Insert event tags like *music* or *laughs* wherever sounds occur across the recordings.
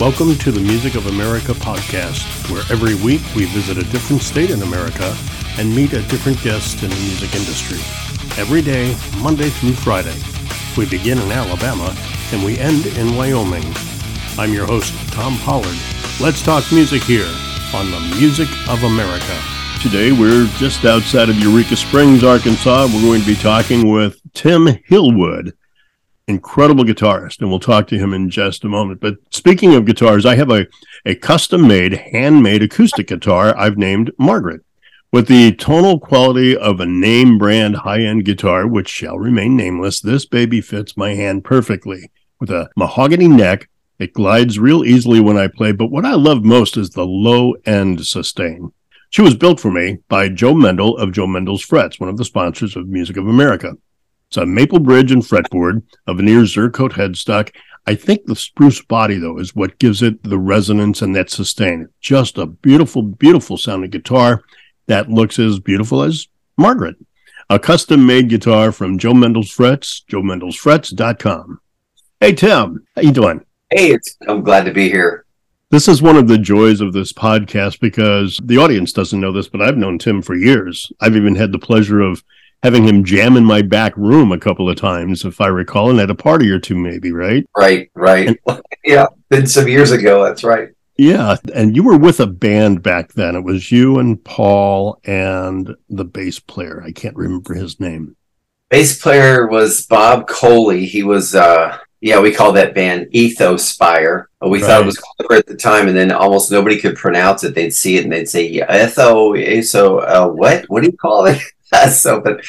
Welcome to the Music of America podcast, where every week we visit a different state in America and meet a different guest in the music industry. Every day, Monday through Friday. We begin in Alabama and we end in Wyoming. I'm your host, Tom Pollard. Let's talk music here on the Music of America. Today we're just outside of Eureka Springs, Arkansas. We're going to be talking with Tim Hillwood incredible guitarist, and we'll talk to him in just a moment. But speaking of guitars, I have a, a custom made, handmade acoustic guitar I've named Margaret. With the tonal quality of a name brand high end guitar, which shall remain nameless, this baby fits my hand perfectly. With a mahogany neck, it glides real easily when I play, but what I love most is the low end sustain. She was built for me by Joe Mendel of Joe Mendel's Frets, one of the sponsors of Music of America. It's a maple bridge and fretboard, a veneer ziricote headstock. I think the spruce body, though, is what gives it the resonance and that sustain. Just a beautiful, beautiful sounding guitar that looks as beautiful as Margaret. A custom made guitar from Joe Mendel's Frets, joemendelsfrets.com. Hey, Tim, how you doing? Hey, it's, I'm glad to be here. This is one of the joys of this podcast because the audience doesn't know this, but I've known Tim for years. I've even had the pleasure of having him jam in my back room a couple of times, if I recall, and at a party or two, maybe, right? Right, right. And, *laughs* yeah, been some years ago. That's right. Yeah, and you were with a band back then. It was you and Paul and the bass player. I can't remember his name. Bass player was Bob Coley. He was, uh, yeah, we called that band Ethospire. We right. thought it was clever at the time, and then almost nobody could pronounce it. They'd see it and they'd say, Etho, so uh, what? What do you call it? *laughs* *laughs* so, but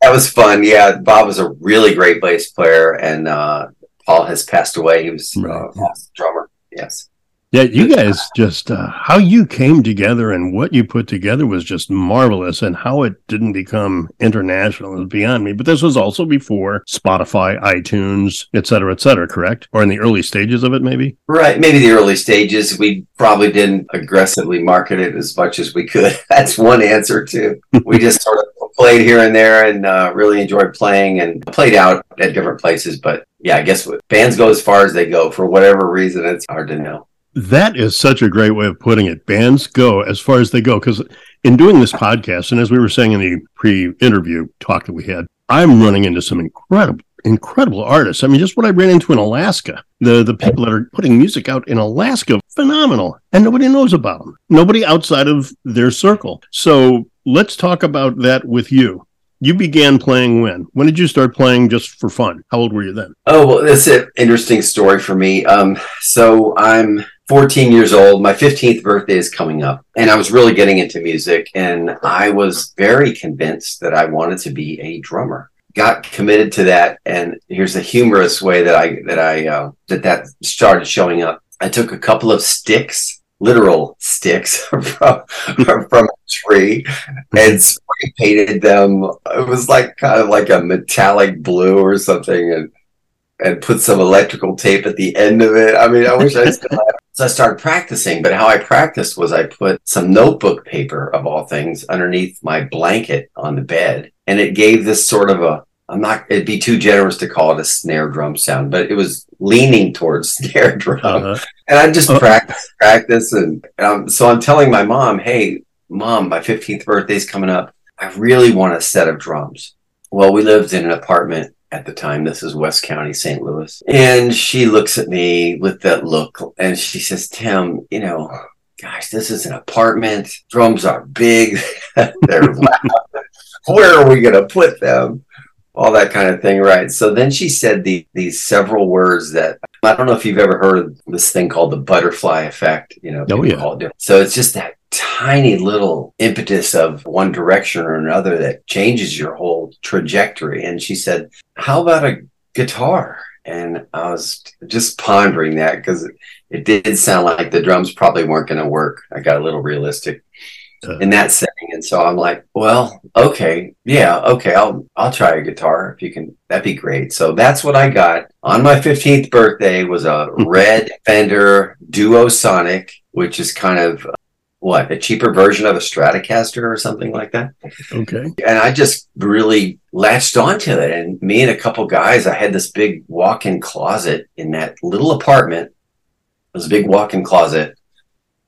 that was fun. Yeah, Bob was a really great bass player, and uh, Paul has passed away. He was right. uh, awesome drummer. Yes. Yeah, you guys just uh, how you came together and what you put together was just marvelous, and how it didn't become international is beyond me. But this was also before Spotify, iTunes, et cetera, et cetera, correct? Or in the early stages of it, maybe? Right, maybe the early stages. We probably didn't aggressively market it as much as we could. *laughs* That's one answer too. we just sort of played here and there and uh, really enjoyed playing and played out at different places. But yeah, I guess bands go as far as they go for whatever reason. It's hard to know. That is such a great way of putting it. Bands go as far as they go. Because in doing this podcast, and as we were saying in the pre interview talk that we had, I'm running into some incredible, incredible artists. I mean, just what I ran into in Alaska, the, the people that are putting music out in Alaska, phenomenal. And nobody knows about them, nobody outside of their circle. So let's talk about that with you. You began playing when? When did you start playing just for fun? How old were you then? Oh, well, that's an interesting story for me. Um, so I'm 14 years old. My 15th birthday is coming up, and I was really getting into music, and I was very convinced that I wanted to be a drummer. Got committed to that, and here's the humorous way that I that I uh, that that started showing up. I took a couple of sticks, literal sticks *laughs* from from a tree, and spray painted them. It was like kind of like a metallic blue or something, and and put some electrical tape at the end of it. I mean, I wish I still had. So I started practicing, but how I practiced was I put some notebook paper of all things underneath my blanket on the bed, and it gave this sort of a. I'm not. It'd be too generous to call it a snare drum sound, but it was leaning towards *laughs* snare drum, uh-huh. And I just uh-huh. practice, practice, and, and so I'm telling my mom, "Hey, mom, my 15th birthday's coming up. I really want a set of drums." Well, we lived in an apartment at the time. This is West County, St. Louis. And she looks at me with that look and she says, Tim, you know, gosh, this is an apartment. Drums are big. *laughs* They're loud. Where are we going to put them? All that kind of thing, right? So then she said the, these several words that I don't know if you've ever heard of this thing called the butterfly effect. You know, oh, yeah. It so it's just that tiny little impetus of one direction or another that changes your whole trajectory. And she said, How about a guitar? And I was just pondering that because it, did sound like the drums probably weren't going to work. I got a little realistic uh, in that setting. And so I'm like, well, okay, yeah, okay, I'll I'll try a guitar if you can. That'd be great. So that's what I got on my 15th birthday was a hmm. red Fender Duosonic, which is kind of uh, what a cheaper version of a Stratocaster or something like that. Okay. And I just really latched onto it. And me and a couple guys, I had this big walk-in closet in that little apartment was a big walk-in closet,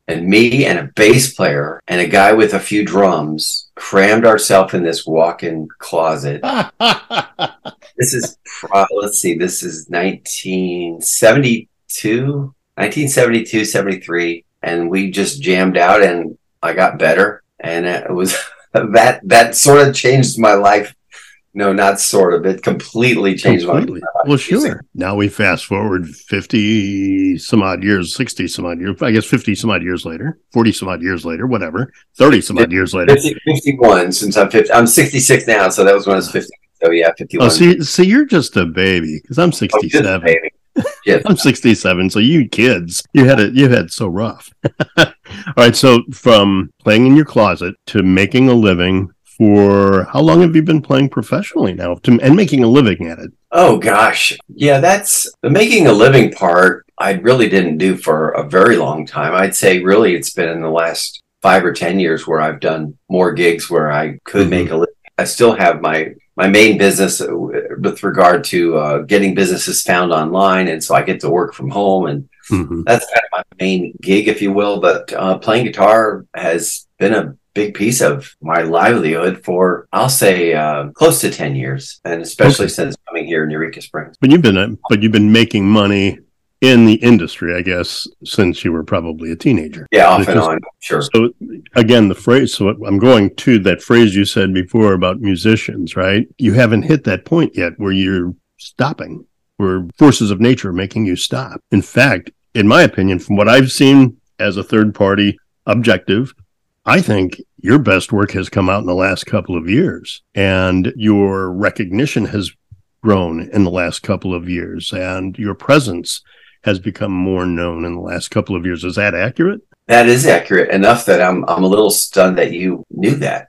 and me and a bass player and a guy with a few drums crammed ourselves in this walk-in closet. *laughs* this is uh, let's see, this is 1972, 1972, 73, and we just jammed out, and I got better, and it was *laughs* that that sort of changed my life no, not sort of. It completely changed completely. my life. Well, sure. Now we fast forward 50 some odd years, 60 some odd years, I guess 50 some odd years later, 40 some odd years later, whatever, 30 some odd years later. 50, 51 since I'm 50. I'm 66 now, so that was when I was 50. So yeah, 51. Oh, see, see you're just a baby because I'm 67. Oh, yeah. *laughs* I'm 67, so you kids, you had it, you had it so rough. *laughs* All right, so from playing in your closet to making a living for how long have you been playing professionally now to, and making a living at it? Oh gosh. Yeah, that's the making a living part I really didn't do for a very long time. I'd say really it's been in the last 5 or 10 years where I've done more gigs where I could mm-hmm. make a living. I still have my my main business uh, with regard to uh, getting businesses found online and so I get to work from home and mm-hmm. that's kind of my main gig if you will, but uh, playing guitar has been a big piece of my livelihood for I'll say uh, close to ten years, and especially okay. since coming here in Eureka Springs. But you've been uh, but you've been making money in the industry, I guess, since you were probably a teenager. Yeah, off and on, sure. So again, the phrase. So I'm going to that phrase you said before about musicians, right? You haven't hit that point yet where you're stopping, where forces of nature are making you stop. In fact, in my opinion, from what I've seen as a third party objective, I think your best work has come out in the last couple of years and your recognition has grown in the last couple of years and your presence has become more known in the last couple of years. Is that accurate? That is accurate enough that I'm I'm a little stunned that you knew that.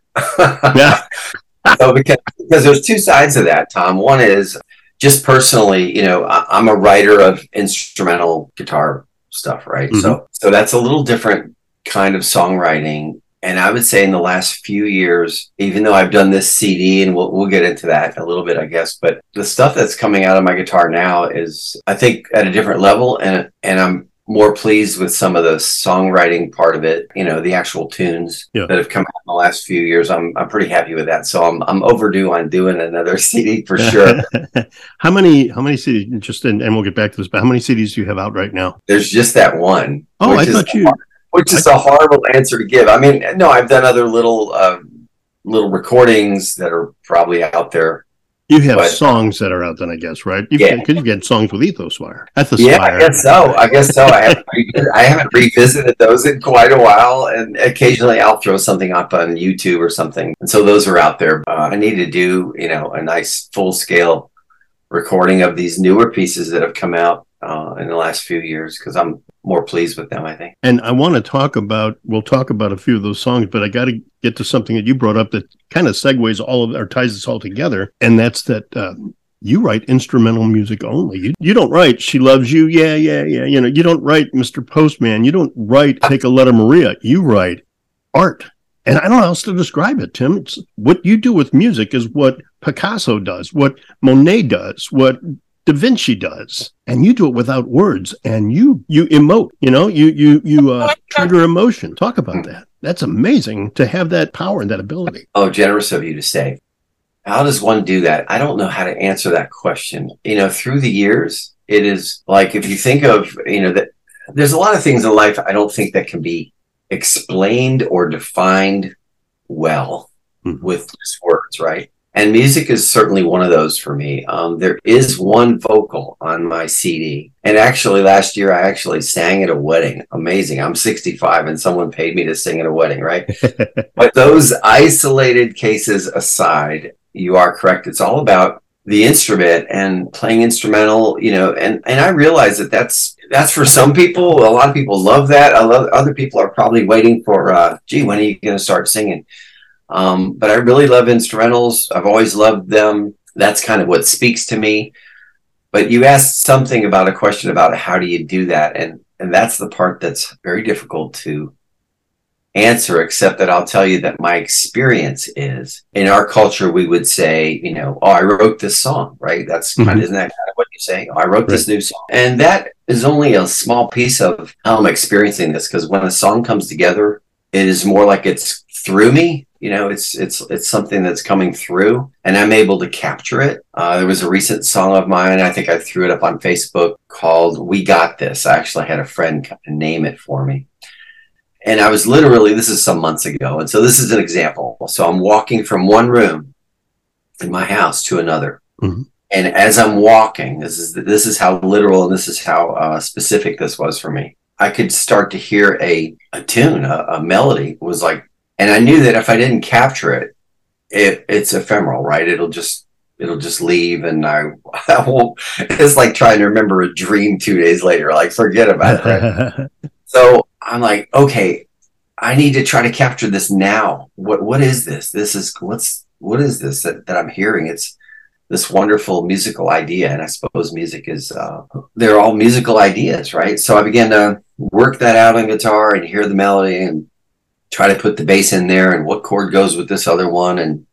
yeah. *laughs* so because because there's two sides of that, Tom. One is just personally, you know, I, am a writer of instrumental guitar stuff, right? Mm-hmm. So so that's a little different kind of songwriting and I would say in the last few years, even though I've done this CD, and we'll, we'll get into that a little bit, I guess, but the stuff that's coming out of my guitar now is, I think, at a different level, and and I'm more pleased with some of the songwriting part of it. You know, the actual tunes yeah. that have come out in the last few years. I'm I'm pretty happy with that. So I'm I'm overdue on doing another *laughs* CD for sure. *laughs* how many how many CDs? Just and, and we'll get back to this, but how many CDs do you have out right now? There's just that one. Oh, I thought you. Hard which is a horrible answer to give. I mean, no, I've done other little uh, little recordings that are probably out there. You have but, songs that are out then, I guess, right? You yeah, because you get songs with Ethospire. the yeah, I guess so. I guess so. I haven't, I haven't revisited those in quite a while, and occasionally I'll throw something up on YouTube or something, and so those are out there. Uh, I need to do, you know, a nice full scale recording of these newer pieces that have come out uh, in the last few years because I'm more pleased with them, I think. And I want to talk about, we'll talk about a few of those songs, but I got to get to something that you brought up that kind of segues all of, or ties this all together. And that's that uh, you write instrumental music only. You, you don't write She Loves You, yeah, yeah, yeah. You know, you don't write Mr. Postman. You don't write Take a Letter Maria. You write art. And I don't know how else to describe it, Tim. It's what you do with music is what Picasso does, what Monet does, what Da Vinci does, and you do it without words, and you you emote. You know, you you you uh, trigger emotion. Talk about that. That's amazing to have that power and that ability. Oh, generous of you to say. How does one do that? I don't know how to answer that question. You know, through the years, it is like if you think of you know that there's a lot of things in life I don't think that can be explained or defined well mm-hmm. with just words, right? And music is certainly one of those for me. Um, there is one vocal on my CD. And actually, last year, I actually sang at a wedding. Amazing. I'm 65 and someone paid me to sing at a wedding, right? *laughs* but those isolated cases aside, you are correct. It's all about the instrument and playing instrumental, you know, and, and I realize that that's, that's for some people. A lot of people love that. I love, other people are probably waiting for, uh, gee, when are you going to start singing? Um, but I really love instrumentals. I've always loved them. That's kind of what speaks to me. But you asked something about a question about how do you do that, and and that's the part that's very difficult to answer except that I'll tell you that my experience is in our culture we would say, you know, oh, I wrote this song, right? That's mm-hmm. kind of isn't that kind of what you say? Oh, I wrote right. this new song. And that is only a small piece of how I'm experiencing this because when a song comes together, it is more like it's through me you know it's it's it's something that's coming through and i'm able to capture it. Uh, there was a recent song of mine i think i threw it up on facebook called we got this. I actually had a friend name it for me. And i was literally this is some months ago and so this is an example. So i'm walking from one room in my house to another. Mm-hmm. and as i'm walking this is this is how literal and this is how uh, specific this was for me. I could start to hear a a tune a, a melody. Was like and I knew that if I didn't capture it, it it's ephemeral, right? It'll just it'll just leave, and I, *laughs* I won't. It's like trying to remember a dream two days later. Like forget about it. *laughs* so I'm like, okay, I need to try to capture this now. What what is this? This is what's what is this that, that I'm hearing? It's this wonderful musical idea, and I suppose music is uh, they're all musical ideas, right? So I began to work that out on guitar and hear the melody and try to put the bass in there and what chord goes with this other one. And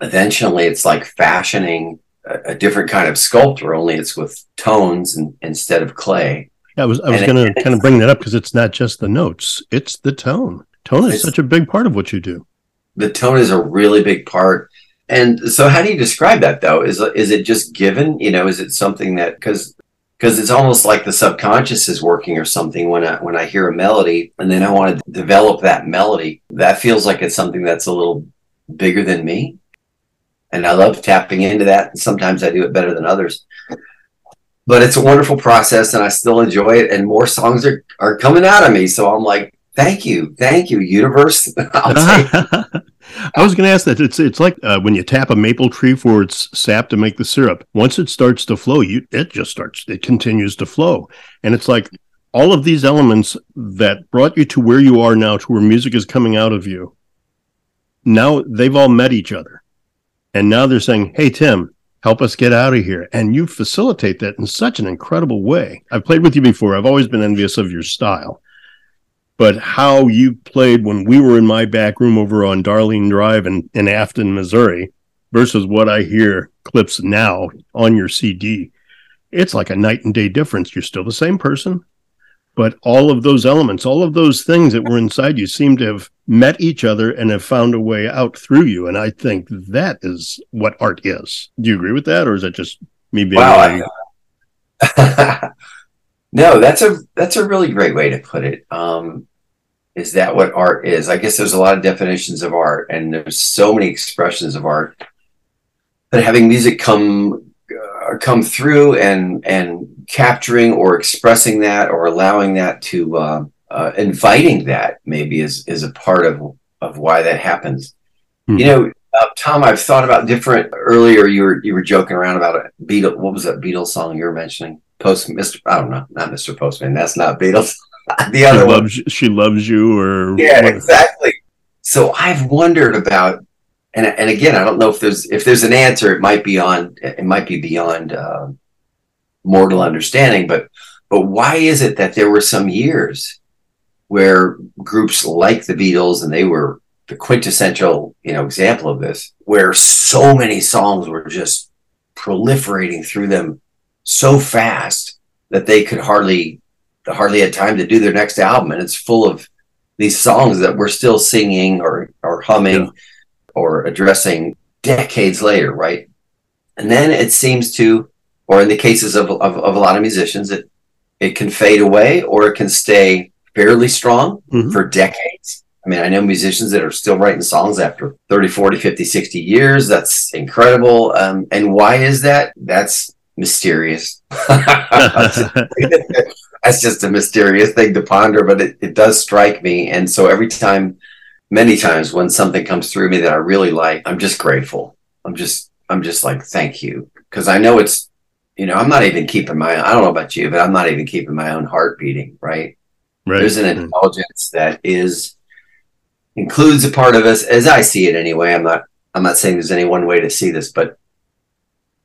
eventually it's like fashioning a, a different kind of sculpture, only it's with tones and, instead of clay. Yeah, I was, I was going to kind of bring that up because it's not just the notes, it's the tone. Tone is such a big part of what you do. The tone is a really big part. And so, how do you describe that though? Is is it just given? You know, is it something that because because it's almost like the subconscious is working or something when I when I hear a melody and then I want to develop that melody. That feels like it's something that's a little bigger than me. And I love tapping into that. Sometimes I do it better than others. But it's a wonderful process and I still enjoy it. And more songs are, are coming out of me. So I'm like, thank you. Thank you, universe. *laughs* *laughs* I was going to ask that. It's it's like uh, when you tap a maple tree for its sap to make the syrup. Once it starts to flow, you it just starts. It continues to flow, and it's like all of these elements that brought you to where you are now, to where music is coming out of you. Now they've all met each other, and now they're saying, "Hey, Tim." Help us get out of here. And you facilitate that in such an incredible way. I've played with you before. I've always been envious of your style but how you played when we were in my back room over on Darling Drive in, in Affton, Missouri, versus what I hear clips now on your CD, it's like a night and day difference. You're still the same person, but all of those elements, all of those things that were inside you seem to have met each other and have found a way out through you. And I think that is what art is. Do you agree with that? Or is that just me being? Wow. *laughs* No, that's a that's a really great way to put it. Um, is that what art is? I guess there's a lot of definitions of art, and there's so many expressions of art. But having music come uh, come through and and capturing or expressing that or allowing that to uh, uh, inviting that maybe is is a part of of why that happens. Mm-hmm. You know, uh, Tom, I've thought about different. Earlier, you were you were joking around about a Beatles. What was that Beatles song you were mentioning? Post Mr. I don't know, not Mr. Postman. That's not Beatles. *laughs* the other she loves, one. She loves you, or yeah, what? exactly. So I've wondered about, and and again, I don't know if there's if there's an answer. It might be on. It might be beyond uh, mortal understanding. But but why is it that there were some years where groups like the Beatles and they were the quintessential you know example of this, where so many songs were just proliferating through them so fast that they could hardly hardly had time to do their next album and it's full of these songs that we're still singing or or humming yeah. or addressing decades later right and then it seems to or in the cases of, of, of a lot of musicians it it can fade away or it can stay fairly strong mm-hmm. for decades I mean, I know musicians that are still writing songs after 30, 40, 50, 60 years. That's incredible. Um, and why is that? That's mysterious. *laughs* *laughs* that's just a mysterious thing to ponder, but it, it does strike me. And so every time, many times when something comes through me that I really like, I'm just grateful. I'm just, I'm just like, thank you. Cause I know it's, you know, I'm not even keeping my, I don't know about you, but I'm not even keeping my own heart beating, right? Right. There's an mm-hmm. intelligence that is includes a part of us as I see it anyway. I'm not I'm not saying there's any one way to see this, but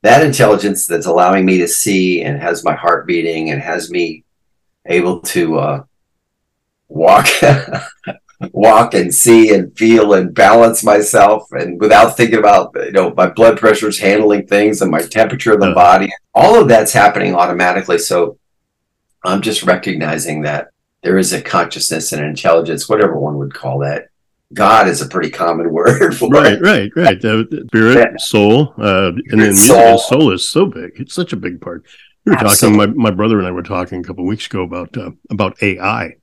that intelligence that's allowing me to see and has my heart beating and has me able to uh, walk *laughs* walk and see and feel and balance myself and without thinking about you know my blood pressure is handling things and my temperature of the body. All of that's happening automatically. So i'm just recognizing that there is a consciousness and intelligence whatever one would call that god is a pretty common *laughs* word for right it. right right uh, spirit Yeah. soul uh, and then music Soul. soul is so big it's such a big part we were talking my, my brother and i were talking a couple weeks ago about uh, about ai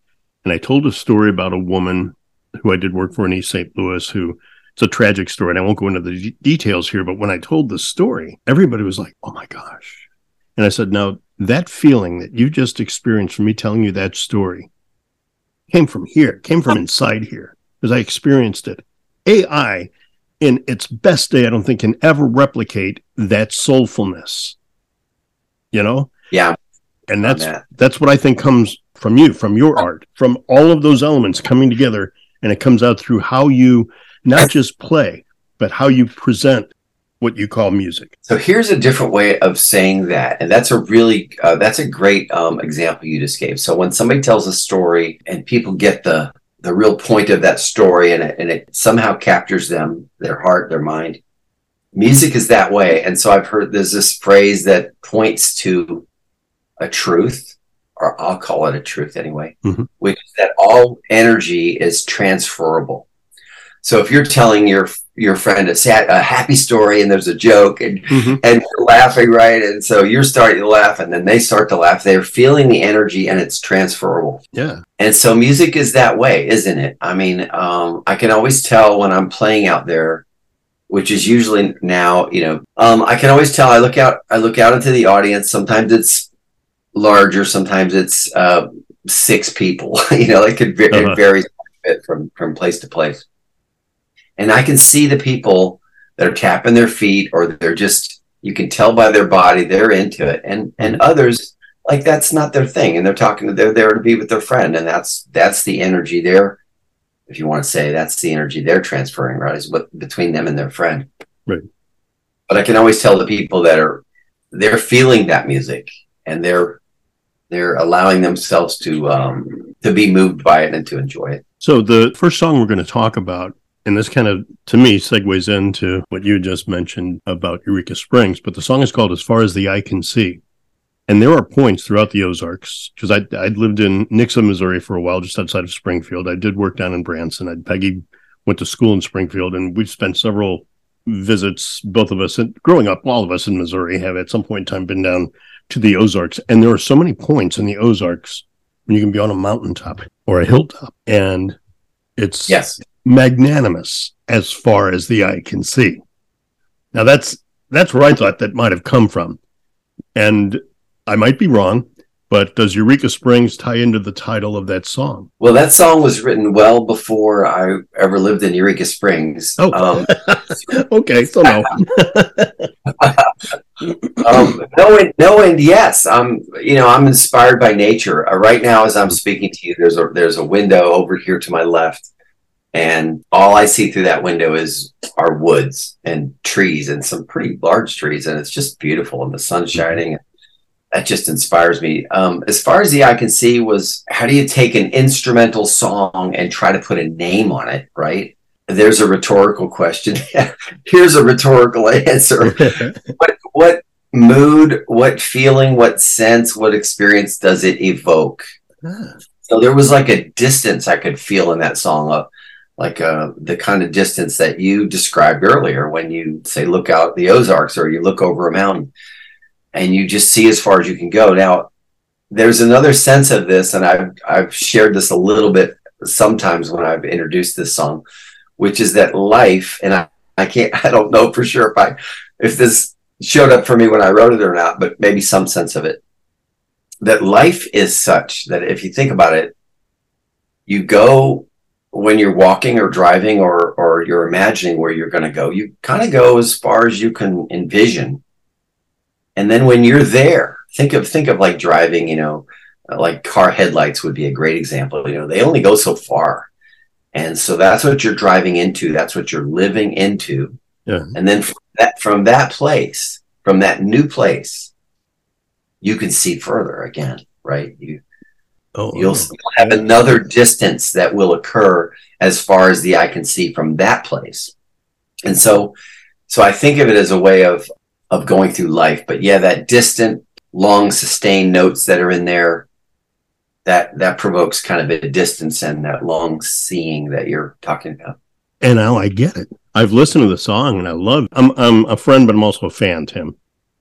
and I told a story about a woman who I did work for in East St. Louis who it's a tragic story. And I won't go into the de- details here, but when I told the story, everybody was like, oh my gosh. And I said, now that feeling that you just experienced from me telling you that story came from here, came from inside here, because I experienced it. AI, in its best day, I don't think can ever replicate that soulfulness. You know? yeah And that's that. that's what I think comes from you, from your art, from all of those elements coming together, and it comes out through how you not just play, but how you present what you call music. So here's a different way of saying that, and that's a really uh, that's a great um, example you just gave. So when somebody tells a story and people get the the real point of that story, and it, and it somehow captures them, their heart, their mind. Music is that way, and so I've heard there's this phrase that points to a truth, or I'll call it a truth anyway, Mhm. which is that all energy is transferable. So if you're telling your your friend a sad, a happy story and there's a joke and and you're laughing, right? And so you're starting to laugh, and then they start to laugh. They're feeling the energy, and it's transferable. Yeah. And so music is that way, isn't it? I mean, um, I can always tell when I'm playing out there, which is usually now, you know, um, I can always tell. I look out, I look out into the audience. Sometimes it's larger, sometimes it's uh, six people. *laughs* you know, it could va- Uh-huh. it varies a bit from from place to place. And I can see the people that are tapping their feet, or they're just you can tell by their body they're into it, and and others like that's not their thing. And they're talking to they're there to be with their friend. And that's that's the energy there if you want to say that's the energy they're transferring right is what between them and their friend. Right. but i can always tell the people that are they're feeling that music and they're they're allowing themselves to um to be moved by it and to enjoy it. So the first song we're going to talk about, and this kind of to me segues into what you just mentioned about Eureka Springs, but the song is called "As Far as the Eye Can See." And there are points throughout the Ozarks because I I'd lived in Nixa, Missouri for a while, just outside of Springfield. I did work down in Branson. I'd, Peggy went to school in Springfield, and we've spent several visits, both of us, and growing up, all of us in Missouri have at some point in time been down to the Ozarks. And there are so many points in the Ozarks when you can be on a mountaintop or a hilltop, and it's yes magnanimous as far as the eye can see. Now that's that's where I thought that might have come from. And I might be wrong, but does Eureka Springs tie into the title of that song? well that song was written well before i ever lived in eureka springs Oh. um, *laughs* okay, so no. *laughs* um, no, and, no, and yes. Um, you know, I'm inspired by nature. Uh, right now, as I'm speaking to you, there's a there's a window over here to my left, and all I see through that window is our woods and trees and some pretty large trees, and it's just beautiful, and the sun's shining. That just inspires me. Um, as far as the eye can see, was how do you take an instrumental song and try to put a name on it, right? There's a rhetorical question. *laughs* Here's a rhetorical answer *laughs* what what mood, what feeling, what sense, what experience does it evoke? So there was like a distance I could feel in that song, uh, like uh, the kind of distance that you described earlier when you say look out the Ozarks or you look over a mountain and you just see as far as you can go. Now, there's another sense of this, and I've I've shared this a little bit sometimes when I've introduced this song, which is that life, and I, I can't *laughs* I don't know for sure if I if this showed up for me when I wrote it or not, but maybe some sense of it. That life is such that if you think about it, you go when you're walking or driving or or you're imagining where you're going to go, you kind of go as far as you can envision. And then when you're there, think of think of like driving, you know, like car headlights would be a great example. You know, they only go so far. And so that's what you're driving into, that's what you're living into. Yeah. And then from that from that place, from that new place, you can see further again, right? You Oh, you'll, oh. have another distance that will occur as far as the eye can see from that place. And so, so I think of it as a way of of going through life. But yeah, that distant, long, sustained notes that are in there, that that provokes kind of a distance and that long seeing that you're talking about. And now I get it. I've listened to the song and I love. It. I'm I'm a friend, but I'm also a fan, Tim.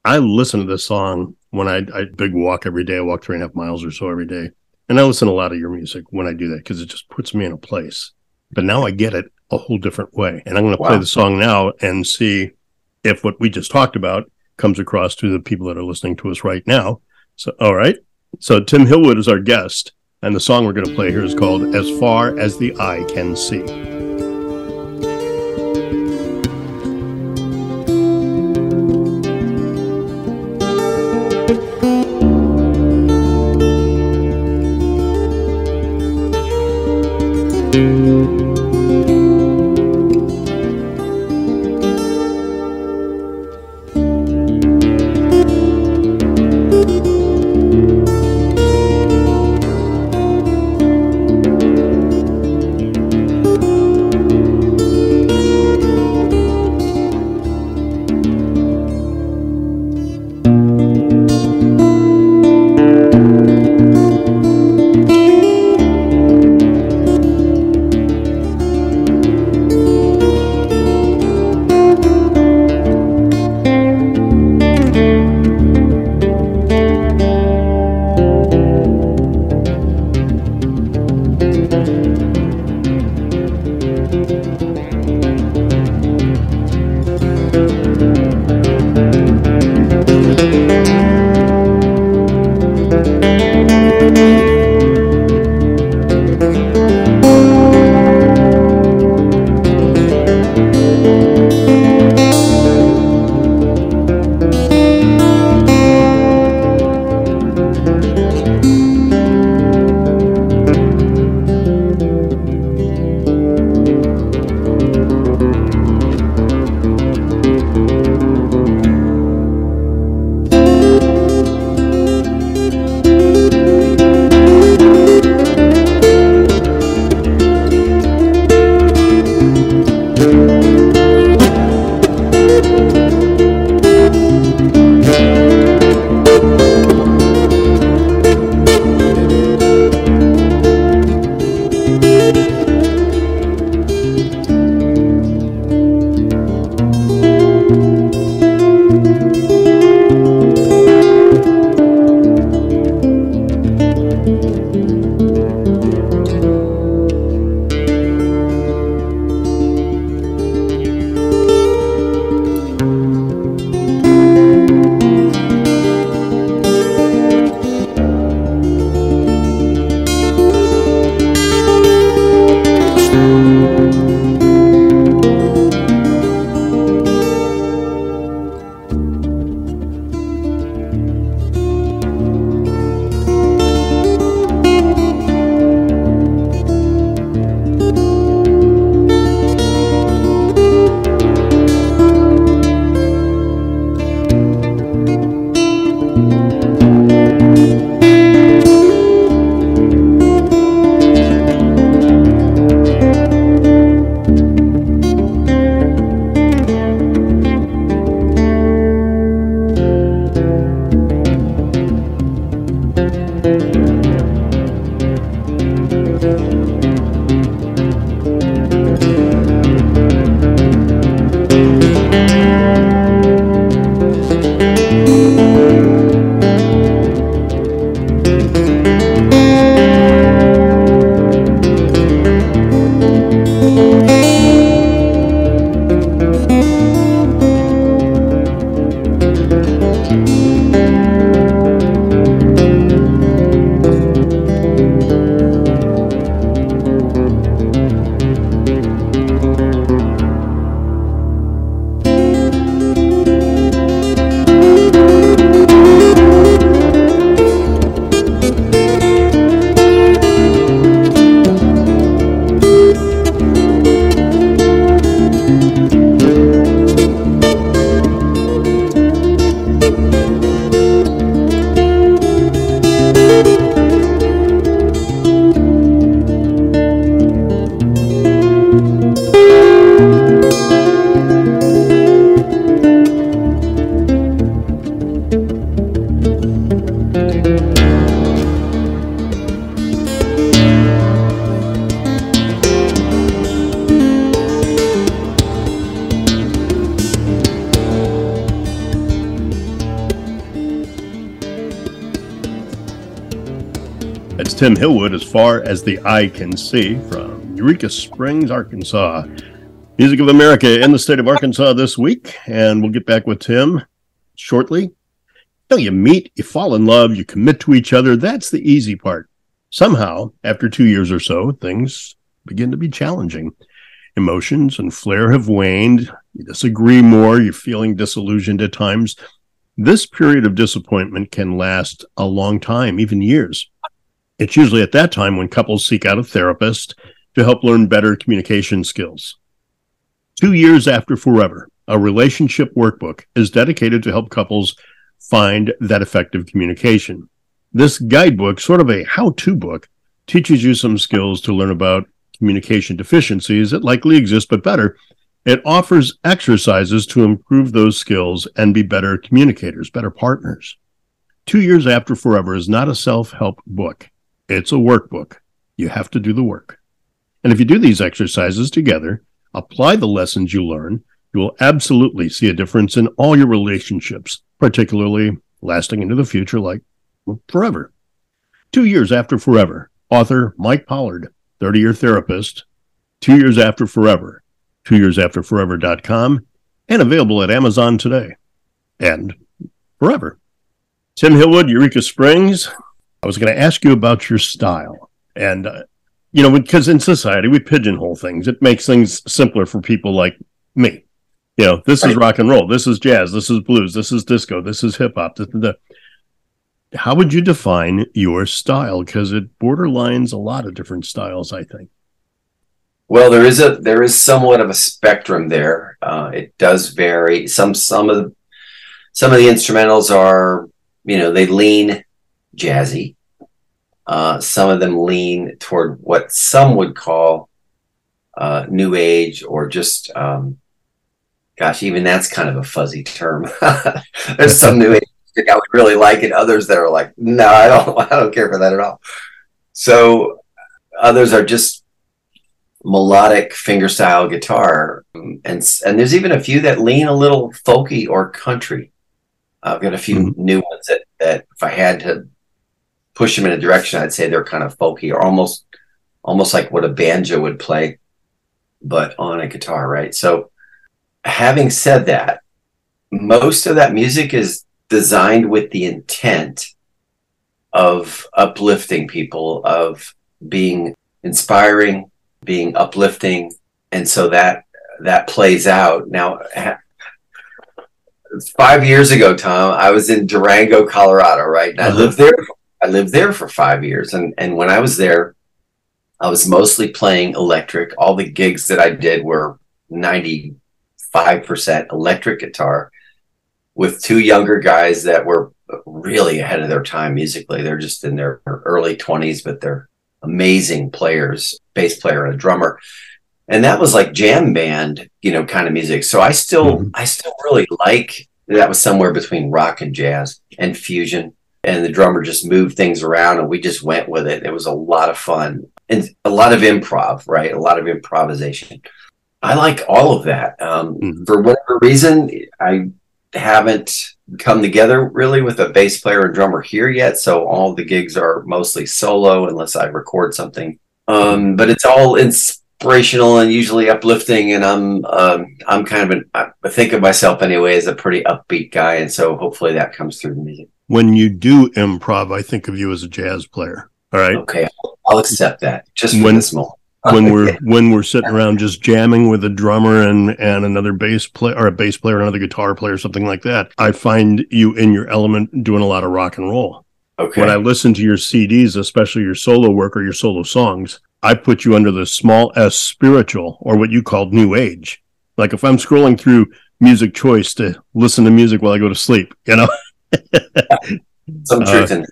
I listen to this song when I I big walk every day. I walk three and a half miles or so every day, and I listen to a lot of your music when I do that because it just puts me in a place. But now I get it a whole different way, and I'm going to wow. play the song now and see if what we just talked about comes across to the people that are listening to us right now. So, all right. So, Tim Hillwood is our guest, and the song we're going to play here is called As Far as the Eye Can See. Tim Hillwood as far as the eye can see from Eureka Springs, Arkansas. Music of America in the state of Arkansas this week, and we'll get back with Tim shortly. You, know, you meet, you fall in love, you commit to each other. That's the easy part. Somehow, after two years or so, things begin to be challenging. Emotions and flair have waned. You disagree more. You're feeling disillusioned at times. This period of disappointment can last a long time, even years. It's usually at that time when couples seek out a therapist to help learn better communication skills. Two years after Forever, a relationship workbook is dedicated to help couples find that effective communication. This guidebook, sort of a how to book, teaches you some skills to learn about communication deficiencies that likely exist, but better. It offers exercises to improve those skills and be better communicators, better partners. Two Years After Forever is not a self help book. It's a workbook. You have to do the work. And if you do these exercises together, apply the lessons you learn, you will absolutely see a difference in all your relationships, particularly lasting into the future like forever. Two years after forever, author Mike Pollard, 30 year therapist, two years after forever, two years after forever.com, and available at Amazon today and forever. Tim Hillwood, Eureka Springs, I was going to ask you about your style. And, uh, you know, because in society we pigeonhole things, it makes things simpler for people like me. You know, this is rock and roll, this is jazz, this is blues, this is disco, this is hip hop. How would you define your style? Because it borderlines a lot of different styles, I think. Well, there is a there is somewhat of a spectrum there. Uh, it does vary. Some some of the some of the instrumentals are, you know, they lean jazzy. Uh, some of them lean toward what some would call uh, new age or just, um, gosh, even that's kind of a fuzzy term. *laughs* There's some new age I would really like, and others that are like, no, I don't, *laughs* I don't care for that at all. So others are just melodic fingerstyle guitar, and and there's even a few that lean a little folky or country. I've got a few mm-hmm. new ones that that if I had to push them in a direction, I'd say they're kind of folky or almost almost like what a banjo would play, but on a guitar, right? So, having said that, most of that music is designed with the intent of uplifting people, of being inspiring, being uplifting, and so that that plays out now. *laughs* Five years ago, Tom, I was in Durango, Colorado, right? And uh-huh. I lived there I lived there for five years, and and when I was there, I was mostly playing electric. All the gigs that I did were ninety five percent electric guitar, with two younger guys that were really ahead of their time musically. They're just in their early twenties, but they're amazing players, bass player and a drummer. And that was like jam band, you know, kind of music. So I still, mm-hmm. I still really like that was somewhere between rock and jazz and fusion and the drummer just moved things around and we just went with it. It was a lot of fun and a lot of improv, right? A lot of improvisation. I like all of that. Um, mm-hmm. For whatever reason, I haven't come together really with a bass player and drummer here yet. So all the gigs are mostly solo unless I record something. Um, but it's all inspirational and usually uplifting. And I'm um, I'm kind of an I think of myself anyway as a pretty upbeat guy, and so hopefully that comes through the music when you do improv, I think of you as a jazz player. All right. Okay, I'll accept that. Just when, this moment. when *laughs* we're when we're sitting around just jamming with a drummer and and another bass player or a bass player, another guitar player, something like that, I find you in your element doing a lot of rock and roll. Okay. When I listen to your CDs, especially your solo work or your solo songs, I put you under the small S spiritual or what you called new age. Like if I'm scrolling through music choice to listen to music while I go to sleep, you know. *laughs* *laughs* Some truth uh, in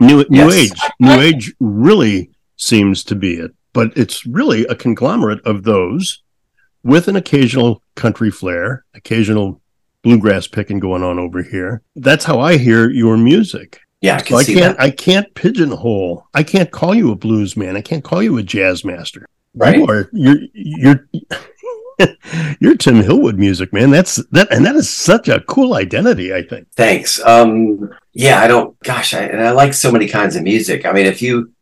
New New yes. Age. New Age really seems to be it, but it's really a conglomerate of those with an occasional country flair, occasional bluegrass picking going on over here. That's how I hear your music. Yeah, I, can so I can't. That. I can't pigeonhole. I can't call you a blues man. I can't call you a jazz master. Right. You are. You're. You're. *laughs* You're Tim Hillwood music, man. That's that, and that is such a cool identity. I think. Thanks. Um, yeah, I don't. Gosh, I, and I like so many kinds of music. I mean, if you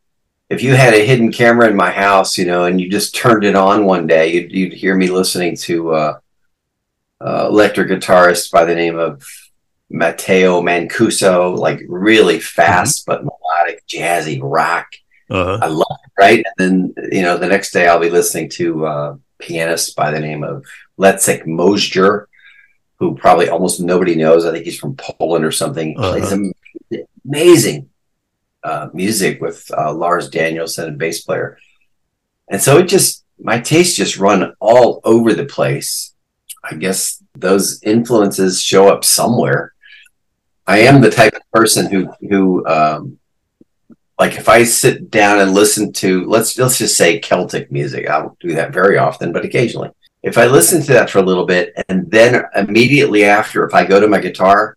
if you had a hidden camera in my house, you know, and you just turned it on one day, you'd, you'd hear me listening to uh, uh, electric guitarist by the name of Matteo Mancuso, like really fast mm-hmm. but melodic, jazzy rock. Uh-huh. I love it, right? And then you know, the next day I'll be listening to uh, pianist by the name of Leszek Możdżer, who probably almost nobody knows. I think he's from Poland or something. Uh-huh. Plays amazing uh, music with uh, Lars Danielsson, a bass player. And so it just my tastes just run all over the place. I guess those influences show up somewhere. I am the type of person who who um, like if I sit down and listen to let's let's just say Celtic music. I don't do that very often, but occasionally. If I listen to that for a little bit and then immediately after, if I go to my guitar,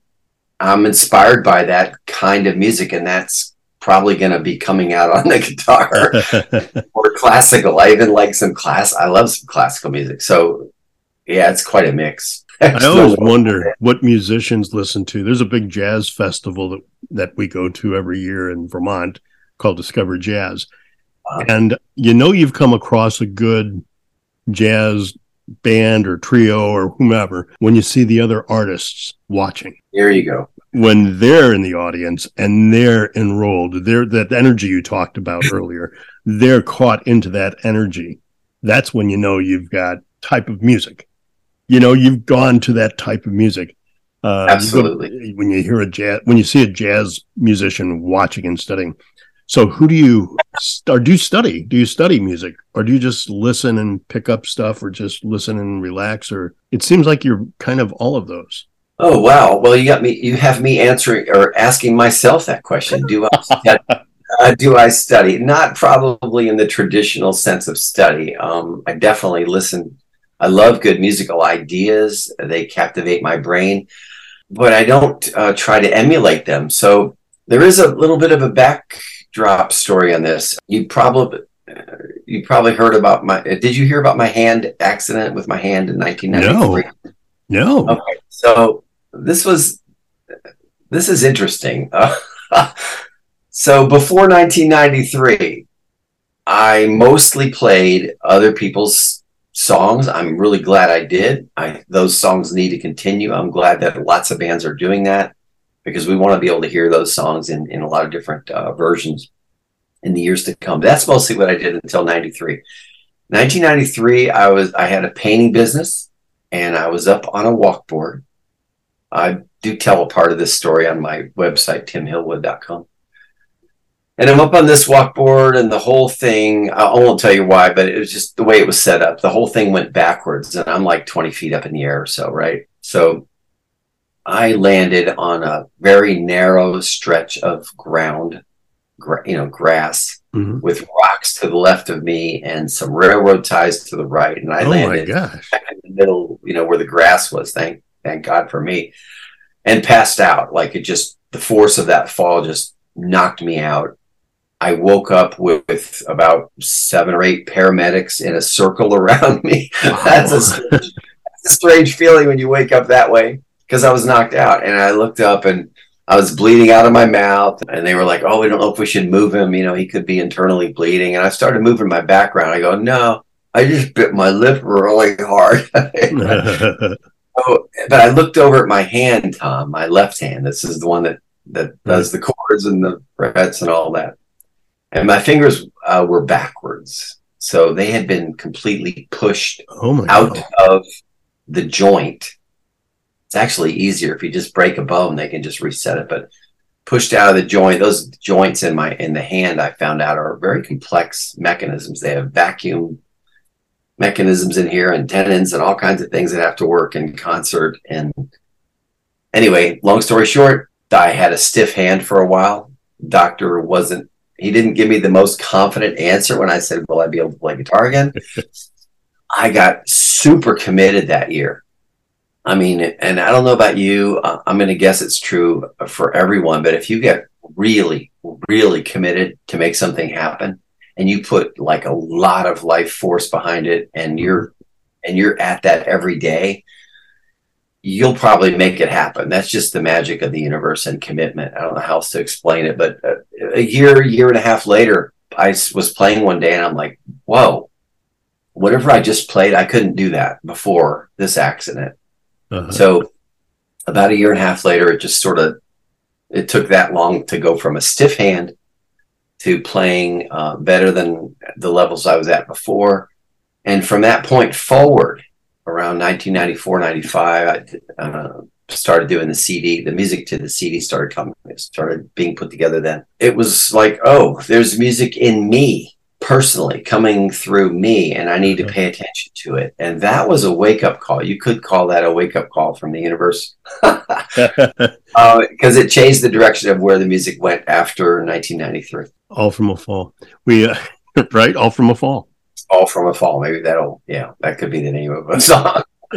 I'm inspired by that kind of music, and that's probably going to be coming out on the *laughs* guitar *laughs* or classical. I even like some class. I love some classical music. So yeah, it's quite a mix. *laughs* I always wonder what musicians listen to. There's a big jazz festival that, that we go to every year in Vermont called Discover Jazz. And you know you've come across a good jazz band or trio or whomever when you see the other artists watching. There you go. When they're in the audience and they're enrolled, they're that energy you talked about *laughs* earlier, they're caught into that energy. That's when you know you've got type of music. You know, you've gone to that type of music. Uh, Absolutely. You when you hear a jazz, when you see a jazz musician watching and studying, so who do you or do you study? Do you study music or do you just listen and pick up stuff or just listen and relax or it seems like you're kind of all of those. Oh wow. Well, you got me you have me answering or asking myself that question. Do I *laughs* study, uh, do I study? Not probably in the traditional sense of study. Um, I definitely listen. I love good musical ideas. They captivate my brain, but I don't uh, try to emulate them. So there is a little bit of a back drop story on this. You probably you probably heard about my. Did you hear about my hand accident with my hand in 1993? No. No. Okay. So this was this is interesting. Uh, *laughs* so before 1993, I mostly played other people's songs. I'm really glad I did. I those songs need to continue. I'm glad that lots of bands are doing that because we want to be able to hear those songs in, in a lot of different uh, versions in the years to come. That's mostly what I did until 93. 1993, I was I had a painting business and I was up on a walkboard. I do tell a part of this story on my website, timhillwood.com. And I'm up on this walkboard, and the whole thing, I won't tell you why, but it was just the way it was set up. The whole thing went backwards, and I'm like 20 feet up in the air or so, right? So I landed on a very narrow stretch of ground, gra- you know, grass mm-hmm. with rocks to the left of me and some railroad ties to the right. And I oh landed in the middle, you know, where the grass was. Thank, thank God for me. And passed out. Like it just, the force of that fall just knocked me out. I woke up with, with about seven or eight paramedics in a circle *laughs* around me. Wow. that's, a strange, that's a strange feeling when you wake up that way because I was knocked out. And I looked up and I was bleeding out of my mouth. And they were like, oh, we don't know if we should move him. You know, he could be internally bleeding. And I started moving my background. I go, no, I just bit my lip really hard. *laughs* oh, but I looked over at my hand, Tom, my left hand. This is the one that, that does the chords and the frets and all that. And my fingers uh, were backwards. So they had been completely pushed oh out God. of the joint it's actually easier if you just break a bone, they can just reset it. But pushed out of the joint, those joints in my in the hand, I found out are very complex mechanisms. They have vacuum mechanisms in here and tendons and all kinds of things that have to work in concert. And anyway, long story short, I had a stiff hand for a while. Doctor wasn't he didn't give me the most confident answer when I said, Will I be able to play guitar again? *laughs* I got super committed that year. I mean, and I don't know about you. Uh, I'm going to guess it's true for everyone, but if you get really, really committed to make something happen and you put like a lot of life force behind it and you're and you're at that every day, you'll probably make it happen. That's just the magic of the universe and commitment. I don't know how else to explain it, but uh, a year, year and a half later, I was playing one day and I'm like, whoa, whatever I just played, I couldn't do that before this accident. Uh-huh. So about a year and a half later, it just sort of, it took that long to go from a stiff hand to playing uh, better than the levels I was at before. And from that point forward, around 1994, 95, I uh, started doing the CD. The music to the CD started coming, started being put together then. It was like, oh, there's music in me personally coming through me, and I need to pay attention to it. And that was a wake up call. You could call that a wake up call from the universe because *laughs* uh, it changed the direction of where the music went after 1993. All from a fall. We, uh, *laughs* right? All from a fall all from a fall. Maybe that'll, yeah, that could be the name of a song. *laughs*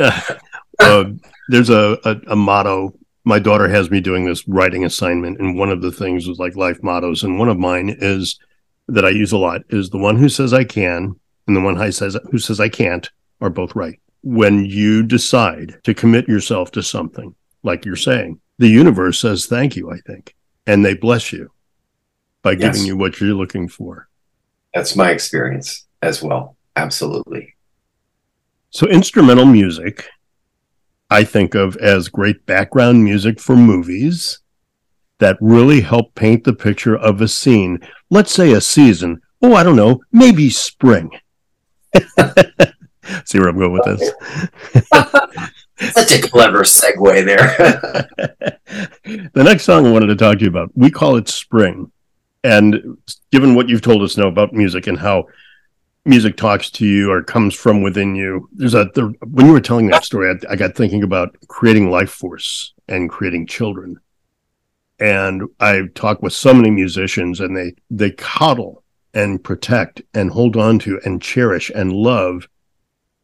uh, there's a, a, a, motto. My daughter has me doing this writing assignment, and one of the things was like life mottos, and one of mine is that I use a lot is the one who says I can and the one who says who says I can't are both right. When you decide to commit yourself to something, like you're saying, the universe says thank you. I think, and they bless you by yes. giving you what you're looking for. That's my experience as well. Absolutely. So, instrumental music, I think of as great background music for movies that really help paint the picture of a scene. Let's say a season. Oh, I don't know, maybe spring. *laughs* See where I'm going with this? *laughs* Such a clever segue there. *laughs* the next song I wanted to talk to you about, we call it Spring. And given what you've told us now about music and how music talks to you or comes from within you. There's a there, when you were telling that story, I, I, got thinking about creating life force and creating children. And I talk with so many musicians, and they they coddle and protect and hold on to and cherish and love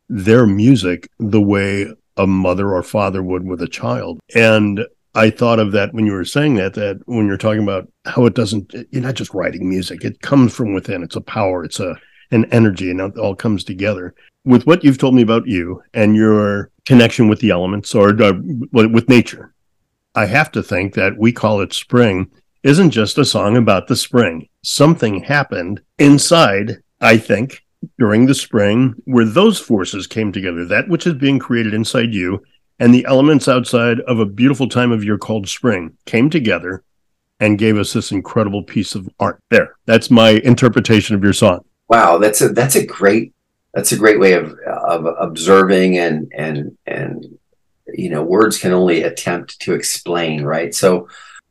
their music the way a mother or father would with a child. And I thought of that when you were saying that, that when you're talking about how it doesn't, you're not just writing music, it comes from within. It's a power, it's a and energy, and it all comes together. With what you've told me about you and your connection with the elements or uh, with nature, I have to think that we call it spring isn't just a song about the spring. Something happened inside, I think, during the spring where those forces came together. That which is being created inside you and the elements outside of a beautiful time of year called spring came together and gave us this incredible piece of art. There. That's my interpretation of your song wow, that's a that's a great that's a great way of of observing and and and you know words can only attempt to explain, right? So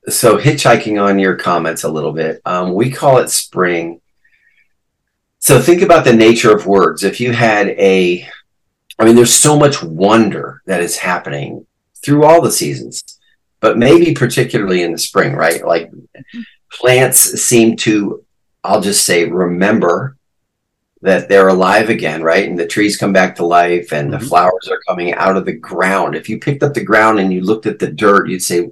so hitchhiking on your comments a little bit, um, we call it spring. So think about the nature of words. If you had a, I mean, there's so much wonder that is happening through all the seasons, but maybe particularly in the spring, right? Like plants seem to, I'll just say, remember that they're alive again, right? And the trees come back to life and mm-hmm. the flowers are coming out of the ground. If you picked up the ground and you looked at the dirt, you'd say,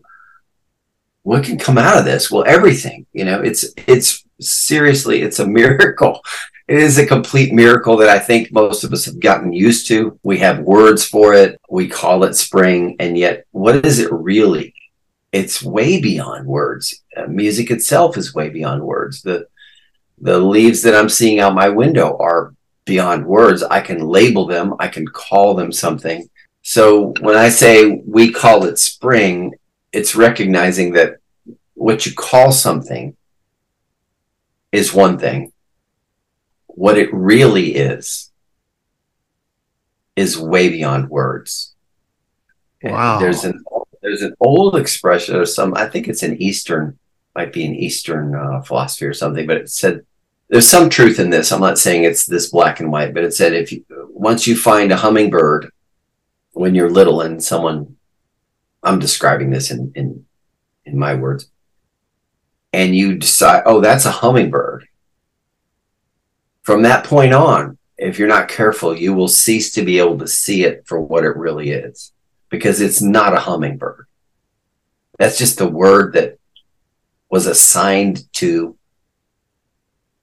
what can come out of this? Well, everything, you know, it's, it's seriously, it's a *laughs* miracle. It is a complete miracle that I think most of us have gotten used to. We have words for it. We call it spring. And yet, what is it really? It's way beyond words. Uh, music itself is way beyond words. The, the leaves that I'm seeing out my window are beyond words. I can label them, I can call them something. So when I say we call it spring, it's recognizing that what you call something is one thing. What it really is, is way beyond words. Wow. there's an there's an old expression or some I think it's an Eastern might be an Eastern uh, philosophy or something, but it said there's some truth in this. I'm not saying it's this black and white, but it said if you once you find a hummingbird when you're little and someone I'm describing this in in in my words, and you decide, oh, that's a hummingbird. From that point on, if you're not careful, you will cease to be able to see it for what it really is because it's not a hummingbird. That's just the word that was assigned to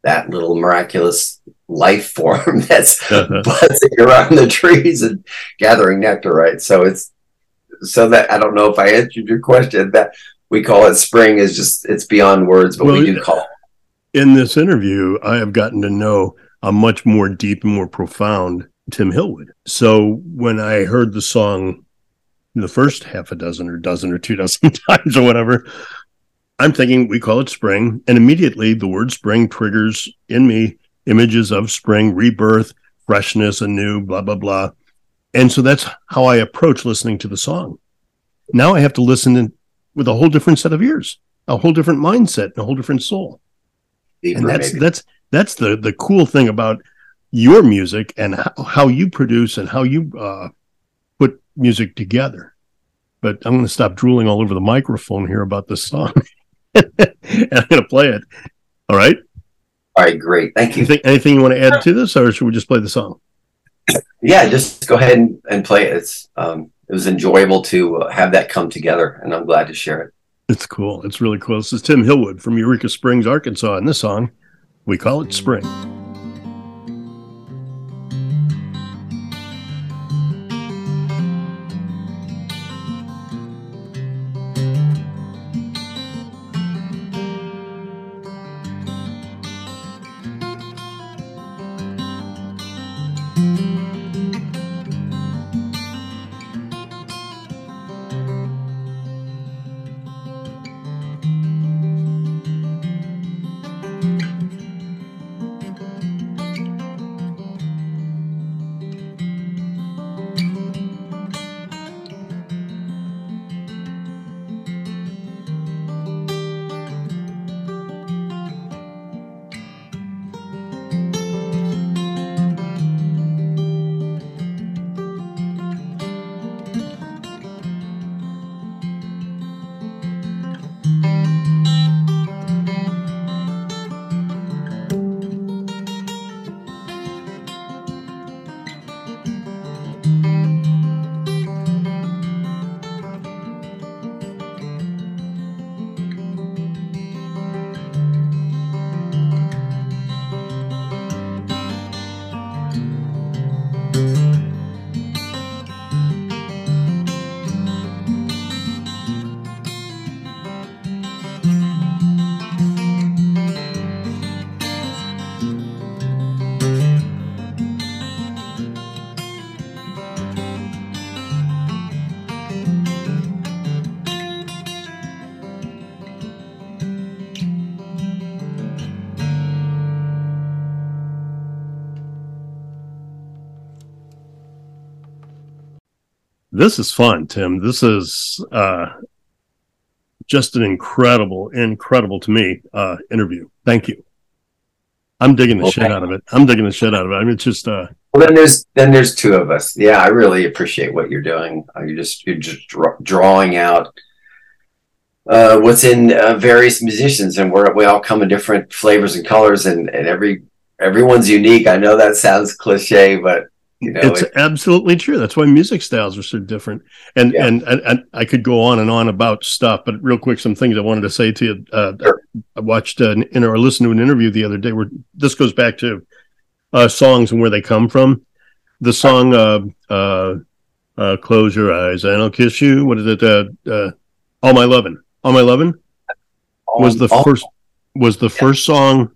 that little miraculous life form *laughs* that's uh-huh. buzzing around the trees and gathering nectar, right? So it's so that I don't know if I answered your question. That we call it spring is just it's beyond words, but well, we do call it. In this interview, I have gotten to know a much more deep and more profound Tim Hillwood. So when I heard the song the first half a dozen or dozen or two dozen *laughs* times or whatever, I'm thinking we call it spring. And immediately the word spring triggers in me images of spring, rebirth, freshness, anew, blah, blah, blah. And so that's how I approach listening to the song. Now I have to listen in, with a whole different set of ears, a whole different mindset, and a whole different soul. Deeper, and that's maybe. that's that's the the cool thing about your music and how, how you produce and how you uh, put music together. But I'm going to stop drooling all over the microphone here about this song. *laughs* *laughs* and I'm going to play it. All right. All right, great. Thank you. Anything, anything you want to add to this, or should we just play the song? Yeah, just go ahead and, and play it. It's um, it was enjoyable to uh, have that come together, and I'm glad to share it. It's cool. It's really cool. This is Tim Hillwood from Eureka Springs, Arkansas, and this song we call it Spring. This is fun, Tim. This is uh, just an incredible, incredible to me uh, interview. Thank you. I'm digging the okay. shit out of it. I'm digging the shit out of it. I mean, it's just. Uh, well, then there's then there's two of us. Yeah, I really appreciate what you're doing. Uh, you're just you're just draw, drawing out uh, what's in uh, various musicians, and we're we all come in different flavors and colors, and and every everyone's unique. I know that sounds cliche, but you know, it's it, absolutely true. That's why music styles are so different. And, yeah. and, and and I could go on and on about stuff, but real quick, some things I wanted to say to you. Uh, sure. I watched uh, in or listened to an interview the other day where this goes back to uh, songs and where they come from. The song uh, uh, uh, "Close Your Eyes and I'll Kiss You." What is it? Uh, uh, "All My Lovin'." "All My Lovin'" was the first was the yeah. first song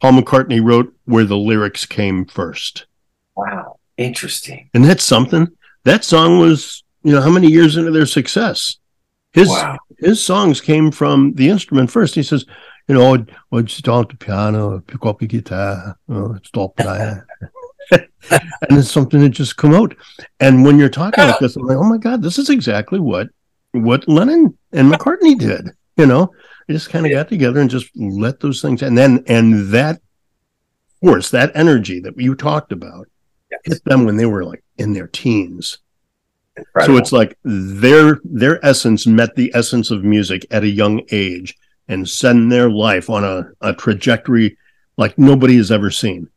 Paul McCartney wrote where the lyrics came first. Wow. Interesting. And that's something. That song was, you know, how many years into their success? His wow. his songs came from the instrument first. He says, you know, I'd, I'd start the piano, pick up the guitar, know, stop playing. *laughs* and it's something that just come out. And when you're talking like this, I'm like, oh my God, this is exactly what what Lennon and McCartney did. You know, they just kind of got together and just let those things and then and that force, that energy that you talked about hit them when they were like in their teens. Incredible. So it's like their their essence met the essence of music at a young age and send their life on a, a trajectory like nobody has ever seen.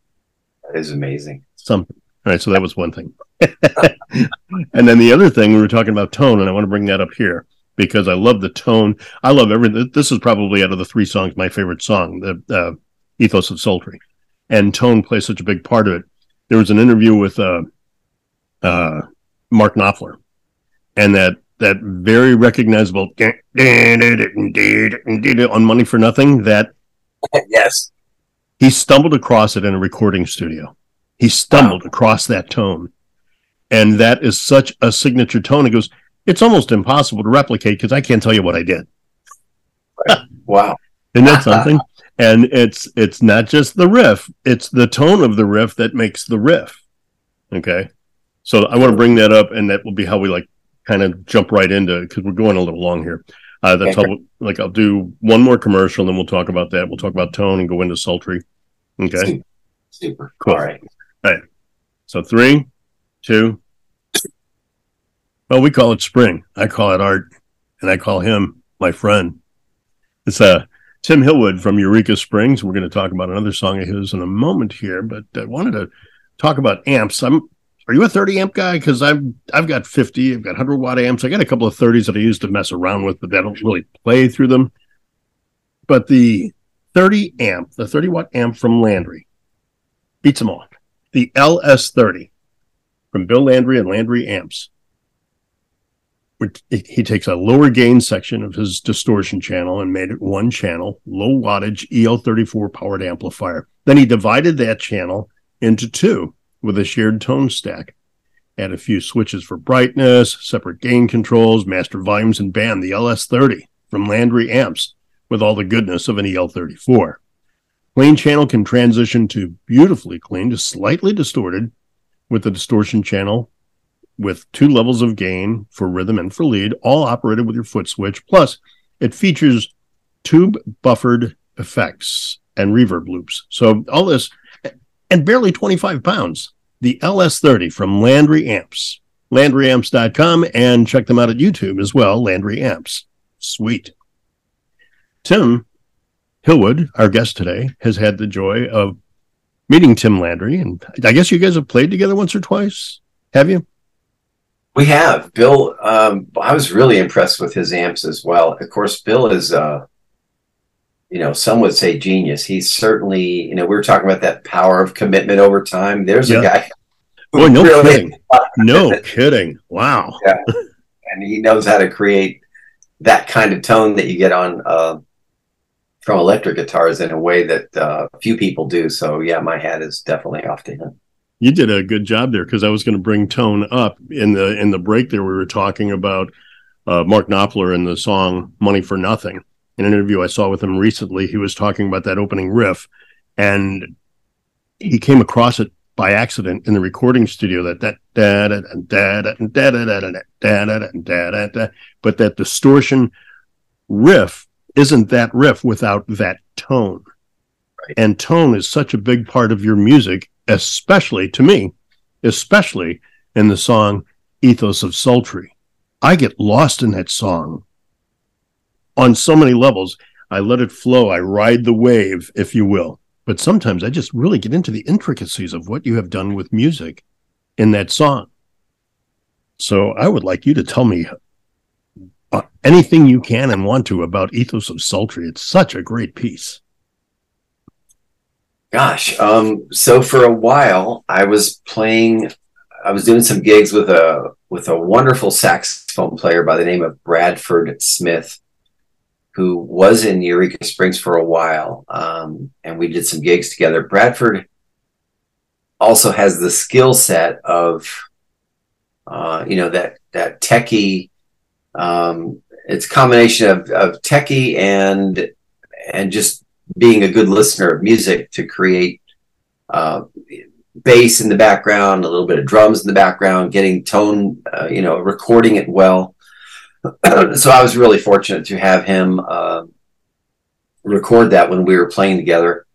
That is amazing. Something. All right, so that was one thing. *laughs* and then the other thing we were talking about tone, and I want to bring that up here because I love the tone. I love everything. This is probably out of the three songs my favorite song. The uh, ethos of sultry, and tone plays such a big part of it. There was an interview with uh, uh, Mark Knopfler, and that that very recognizable on Money for Nothing that *laughs* yes he stumbled across it in a recording studio. He stumbled wow. across that tone, and that is such a signature tone. He goes, "It's almost impossible to replicate because I can't tell you what I did." *laughs* wow, isn't that something? *laughs* and it's it's not just the riff; it's the tone of the riff that makes the riff. Okay, so I want to bring that up, and that will be how we like kind of jump right into because we're going a little long here. Uh, that's okay. how, like I'll do one more commercial, and then we'll talk about that. We'll talk about tone and go into sultry. Okay. Super. Super. Cool. All right. All right. So three, two. Well, we call it spring. I call it art, and I call him my friend. It's uh Tim Hillwood from Eureka Springs. We're going to talk about another song of his in a moment here, but I wanted to talk about amps. I'm are you a 30 amp guy? Because I've I've got 50, I've got 100 watt amps. I got a couple of 30s that I use to mess around with, but I don't really play through them. But the 30 amp, the 30 watt amp from Landry, beats them all. The LS30 from Bill Landry and Landry Amps. He takes a lower gain section of his distortion channel and made it one channel, low wattage EL34 powered amplifier. Then he divided that channel into two with a shared tone stack. Add a few switches for brightness, separate gain controls, master volumes, and band the LS30 from Landry Amps with all the goodness of an EL34. Clean channel can transition to beautifully clean to slightly distorted with the distortion channel with two levels of gain for rhythm and for lead, all operated with your foot switch. Plus, it features tube buffered effects and reverb loops. So all this and barely 25 pounds. The LS30 from Landry Amps. LandryAmps.com and check them out at YouTube as well, Landry Amps. Sweet. Tim Hillwood, our guest today, has had the joy of meeting Tim Landry. And I guess you guys have played together once or twice. Have you? We have. Bill, um, I was really impressed with his amps as well. Of course, Bill is uh, you know, some would say genius. He's certainly, you know, we were talking about that power of commitment over time. There's yeah. a guy. Boy, no really kidding. *laughs* no kidding. Wow. Yeah. And he knows how to create that kind of tone that you get on uh, from electric guitars in a way that uh, few people do. So yeah, my hat is definitely off to him. You did a good job there because I was going to bring tone up in the in the break there. We were talking about uh, Mark Knopfler and the song "Money for Nothing," in an interview I saw with him recently, he was talking about that opening riff, and he came across it by accident in the recording studio that that da da da da da da da da da da da da da, but that distortion riff isn't that riff without that tone. And tone is such a big part of your music, especially to me, especially in the song Ethos of Sultry. I get lost in that song on so many levels. I let it flow. I ride the wave, if you will. But sometimes I just really get into the intricacies of what you have done with music in that song. So I would like you to tell me uh, anything you can and want to about Ethos of Sultry. It's such a great piece. Gosh, um, so for a while I was playing. I was doing some gigs with a with a wonderful saxophone player by the name of Bradford Smith, who was in Eureka Springs for a while, um, and we did some gigs together. Bradford also has the skill set of, uh, you know, that that techie. Um, it's combination of, of techie and and just being a good listener of music to create uh, bass in the background, a little bit of drums in the background, getting tone, uh, you know, recording it well. *clears throat* so I was really fortunate to have him uh, record that when we were playing together.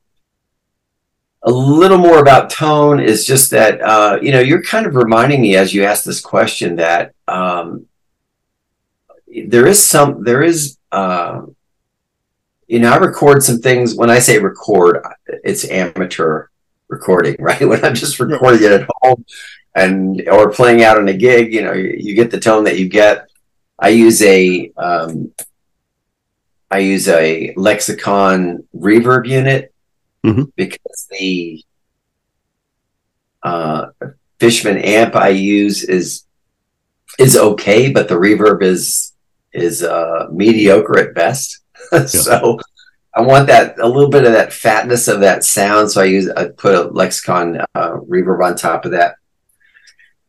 A little more about tone is just that uh, you know you're kind of reminding me as you ask this question that um, there is some there is uh, you know I record some things when I say record it's amateur recording *laughs* right when I'm just recording it at home and or playing out on a gig you know you, you get the tone that you get I use a um, I use a lexicon reverb unit, mm-hmm. because the uh, Fishman amp I use is is okay, but the reverb is is uh, mediocre at best. *laughs* so I want that a little bit of that fatness of that sound. So I use I put a Lexicon uh, reverb on top of that,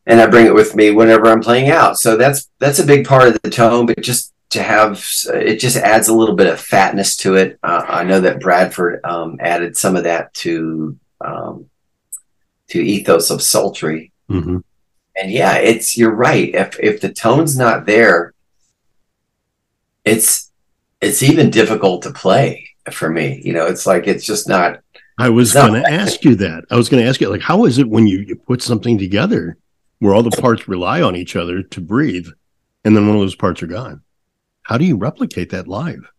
and I bring it with me whenever I'm playing out. So that's that's a big part of the tone. But just to have it just adds a little bit of fatness to it. Uh, I know that Bradford um, added some of that to um, to ethos of sultry. Mm-hmm. And yeah, it's you're right. If if the tone's not there, it's it's even difficult to play for me. You know, it's like it's just not. I was going to ask you that. I was going to ask you, like, how is it when you, you put something together where all the parts rely on each other to breathe, and then one of those parts are gone? How do you replicate that live?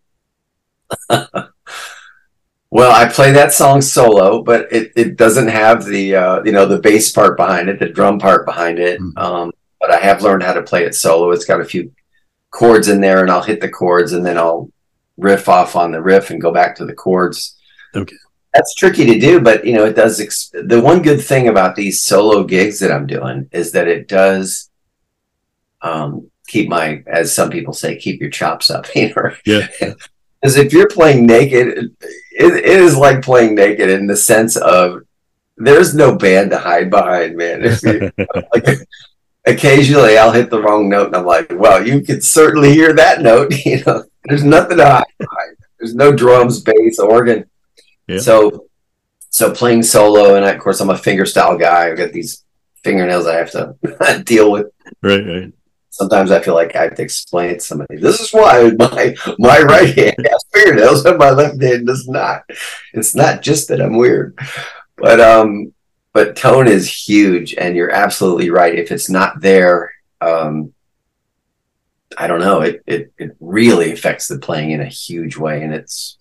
*laughs* well, I play that song solo, but it, it doesn't have the uh, you know the bass part behind it, the drum part behind it. Mm-hmm. Um, but I have learned how to play it solo. It's got a few chords in there, and I'll hit the chords, and then I'll riff off on the riff and go back to the chords. Okay. That's tricky to do, but you know, it does. Ex- the one good thing about these solo gigs that I'm doing is that it does um, keep my, as some people say, keep your chops up. *laughs* You know, yeah. Because if you're playing naked, it, it is like playing naked in the sense of there's no band to hide behind, man. You, *laughs* like, occasionally I'll hit the wrong note and I'm like, well, you can certainly hear that note. *laughs* You know, there's nothing to hide. There's no drums, bass, organ. Yeah. So, so playing solo, and I, of course I'm a fingerstyle guy. I've got these fingernails I have to *laughs* deal with. Right, right. Sometimes I feel like I have to explain to somebody. This is why my my right hand has fingernails and my left hand does not. It's not just that I'm weird, but um, but tone is huge, and you're absolutely right. If it's not there, um, I don't know. It, it it really affects the playing in a huge way, and it's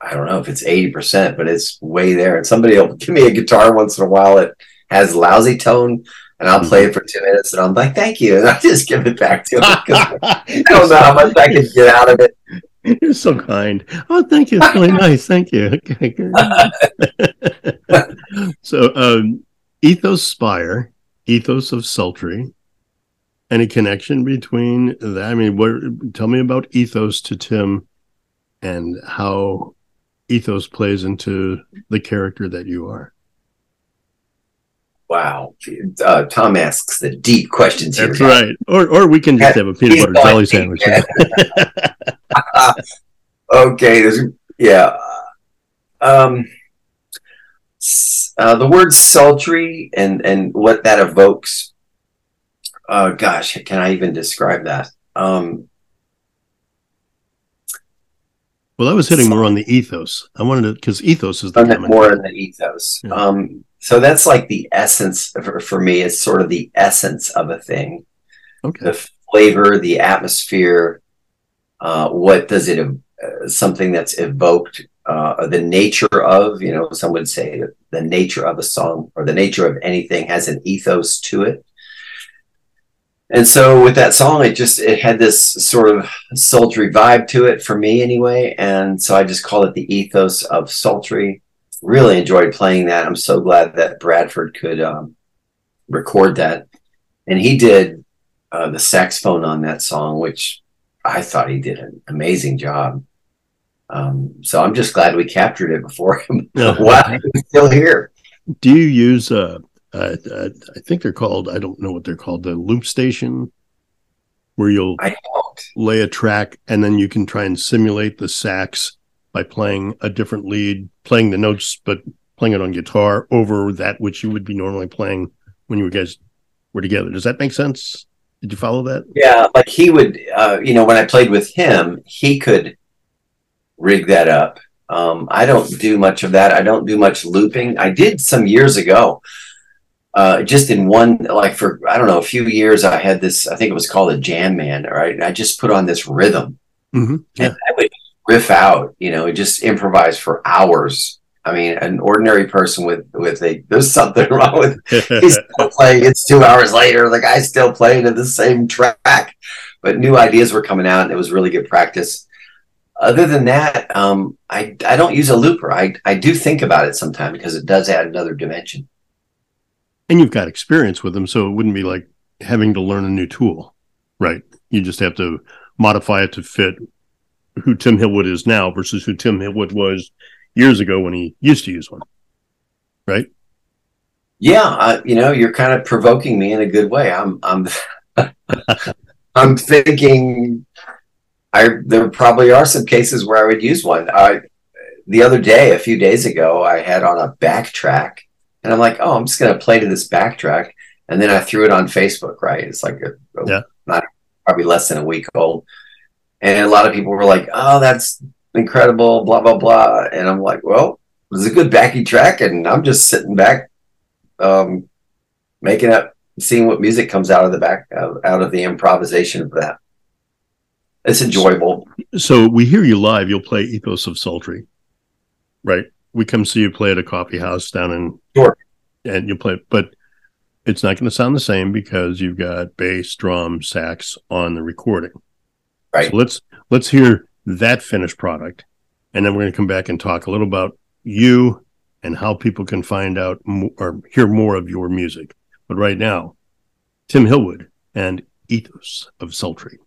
I don't know if it's eighty percent, but it's way there. And somebody will give me a guitar once in a while that has lousy tone, and I'll play it for two minutes, and I'm like, "Thank you," and *laughs* I just give it back to him I don't know how much I can get out of it. You're so kind. Oh, thank you. It's really nice. Thank you. *laughs* Okay, *laughs* *laughs* so, um, Ethospire, Ethos of Sultry, any connection between that? I mean, what? Tell me about ethos to Tim, and how ethos plays into the character that you are. Wow, uh, Tom asks the deep questions here. That's right. Or, or we can just have a peanut butter jelly sandwich. *laughs* *laughs* okay, there's yeah. Um, uh, the word sultry and and what that evokes uh, gosh, can I even describe that? Um, well, I was hitting more on the ethos. I wanted to because ethos is the more in the ethos. Yeah. Um, so that's like the essence for, for, me. It's sort of the essence of a thing. Okay. The flavor, the atmosphere. Uh, what does it? Uh, something that's evoked. Uh, the nature of, you know, some would say the nature of a song or the nature of anything has an ethos to it. And so with that song it just it had this sort of sultry vibe to it for me anyway. And so i just called it the ethos of sultry. Really enjoyed playing that. I'm so glad that bradford could um, record that. And he did uh, the saxophone on that song which i thought he did an amazing job um, so i'm just glad we captured it before him *laughs* was *laughs* still here do you use uh, uh, uh, I think they're called. I don't know what they're called. The loop station, where you'll lay a track and then you can try and simulate the sax by playing a different lead, playing the notes, but playing it on guitar over that which you would be normally playing when you guys were together. Does that make sense? Did you follow that? Yeah, like he would. Uh, you know, when I played with him, he could rig that up. Um, I don't do much of that. I don't do much looping. I did some years ago uh, just in one like for I don't know a few years I had this I think it was called a JamMan right I just put on this rhythm mm-hmm. yeah. and I would riff out you know just improvise for hours I mean an ordinary person with with a there's something *laughs* wrong with *laughs* he's still playing it's two hours later the guy's still playing at the same track but new ideas were coming out and it was really good practice other than that, um, I I don't use a looper. I I do think about it sometimes because it does add another dimension. And you've got experience with them, so it wouldn't be like having to learn a new tool, right? You just have to modify it to fit who Tim Hillwood is now versus who Tim Hillwood was years ago when he used to use one, right? Yeah, I, you know, you're kind of provoking me in a good way. I'm I'm *laughs* I'm thinking I there probably are some cases where I would use one. I the other day, a few days ago, I had on a backtrack, and I'm like, oh, I'm just going to play to this backtrack, and then I threw it on Facebook. Right? It's like a, yeah. not probably less than a week old, and a lot of people were like, oh, that's incredible, blah blah blah, and I'm like, well, it was a good backing track, and I'm just sitting back, um, making up, seeing what music comes out of the back, out of the improvisation of that it's enjoyable. So we hear you live. You'll play Ethos of Sultry, right? We come see you play at a coffee house down in sure, and you play, but it's not going to sound the same because you've got bass, drum, sax on the recording. Right. So let's let's hear that finished product, and then we're going to come back and talk a little about you and how people can find out more, or hear more of your music. But right now, Tim Hillwood and Ethos of Sultry.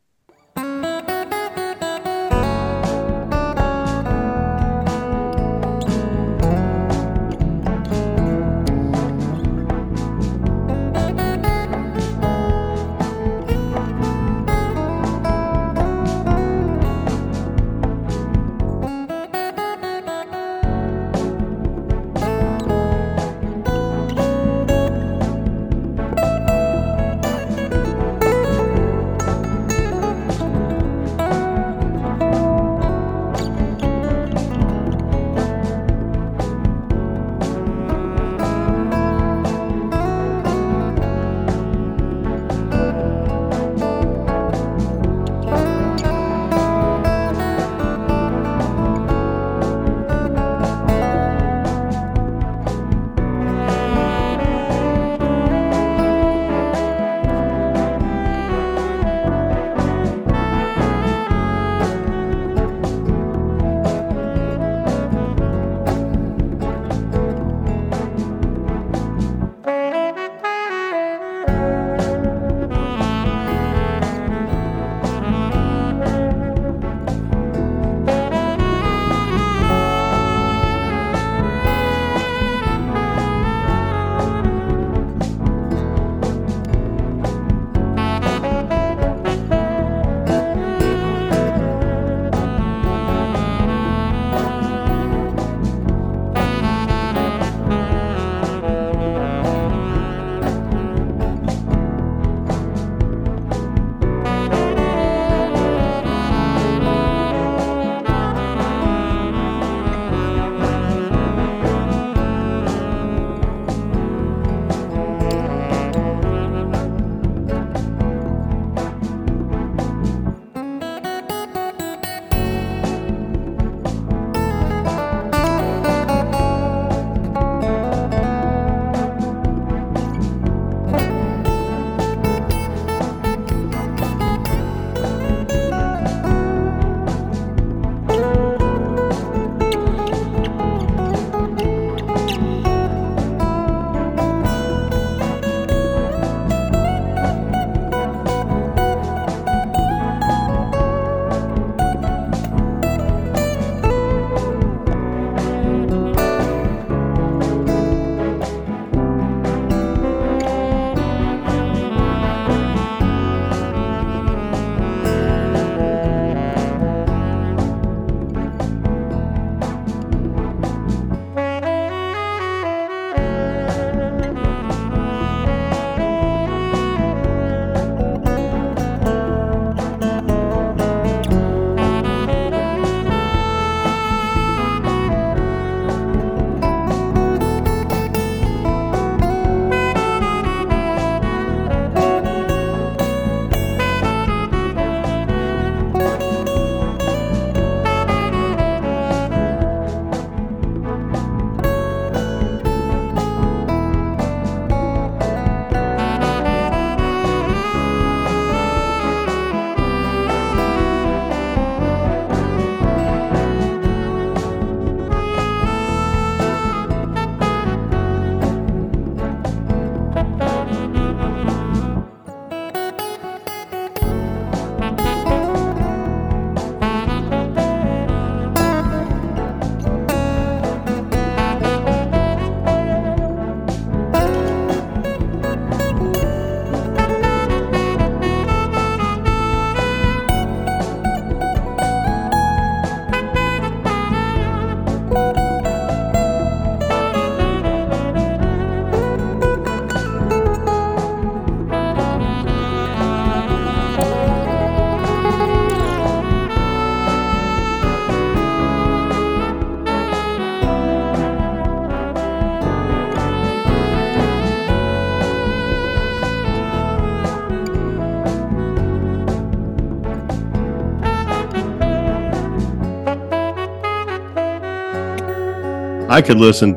I could listen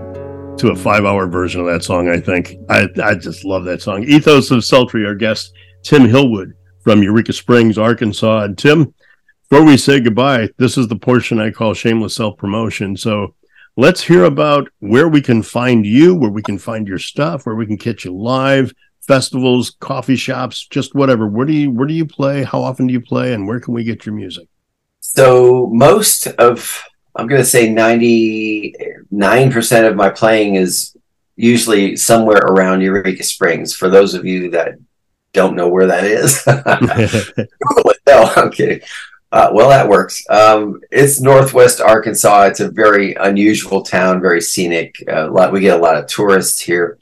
to a five hour version of that song. I think I I just love that song. Ethos of Sultry, our guest Tim Hillwood from Eureka Springs, Arkansas. And Tim, before we say goodbye, this is the portion I call shameless self promotion. So let's hear about where we can find you, where we can find your stuff, where we can catch you live, festivals, coffee shops, just whatever. Where do you where do you play? How often do you play? And where can we get your music? So most of I'm going to say 99% of my playing is usually somewhere around Eureka Springs. For those of you that don't know where that is, *laughs* *laughs* no, I'm kidding. Uh, well, that works. Um, it's Northwest Arkansas. It's a very unusual town, very scenic. Uh, lot, we get a lot of tourists here.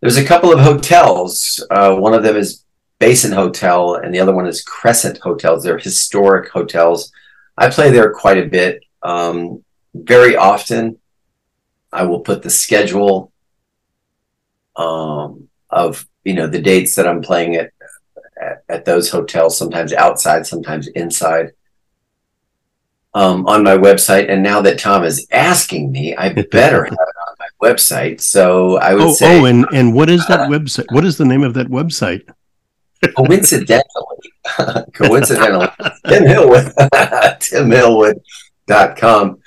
There's a couple of hotels. Uh, one of them is Basin Hotel, and the other one is Crescent Hotels. They're historic hotels. I play there quite a bit. Um, very often, I will put the schedule um, of you know the dates that I'm playing at, at, at those hotels. Sometimes outside, sometimes inside. Um, on my website, and now that Tom is asking me, I *laughs* better have it on my website. So I would oh, say, oh, and and what is that website? What is the name of that website? *laughs* coincidentally, *laughs* coincidentally, Tim Hillwood, Tim Hillwood com.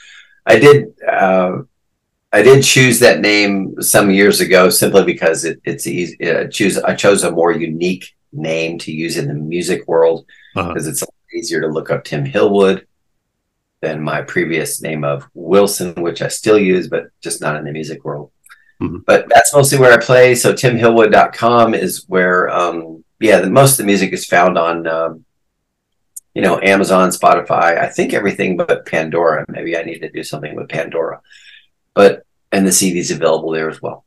I did uh, I did choose that name some years ago simply because it, it's easy. Uh, choose I chose a more unique name to use in the music world because uh-huh. it's easier to look up Tim Hillwood than my previous name of Wilson, which I still use, but just not in the music world. Mm-hmm. But that's mostly where I play. So timhillwood.com is where, um, yeah, the, most of the music is found on um, you know, Amazon, Spotify, I think everything but Pandora. Maybe I need to do something with Pandora. But and the CDs available there as well.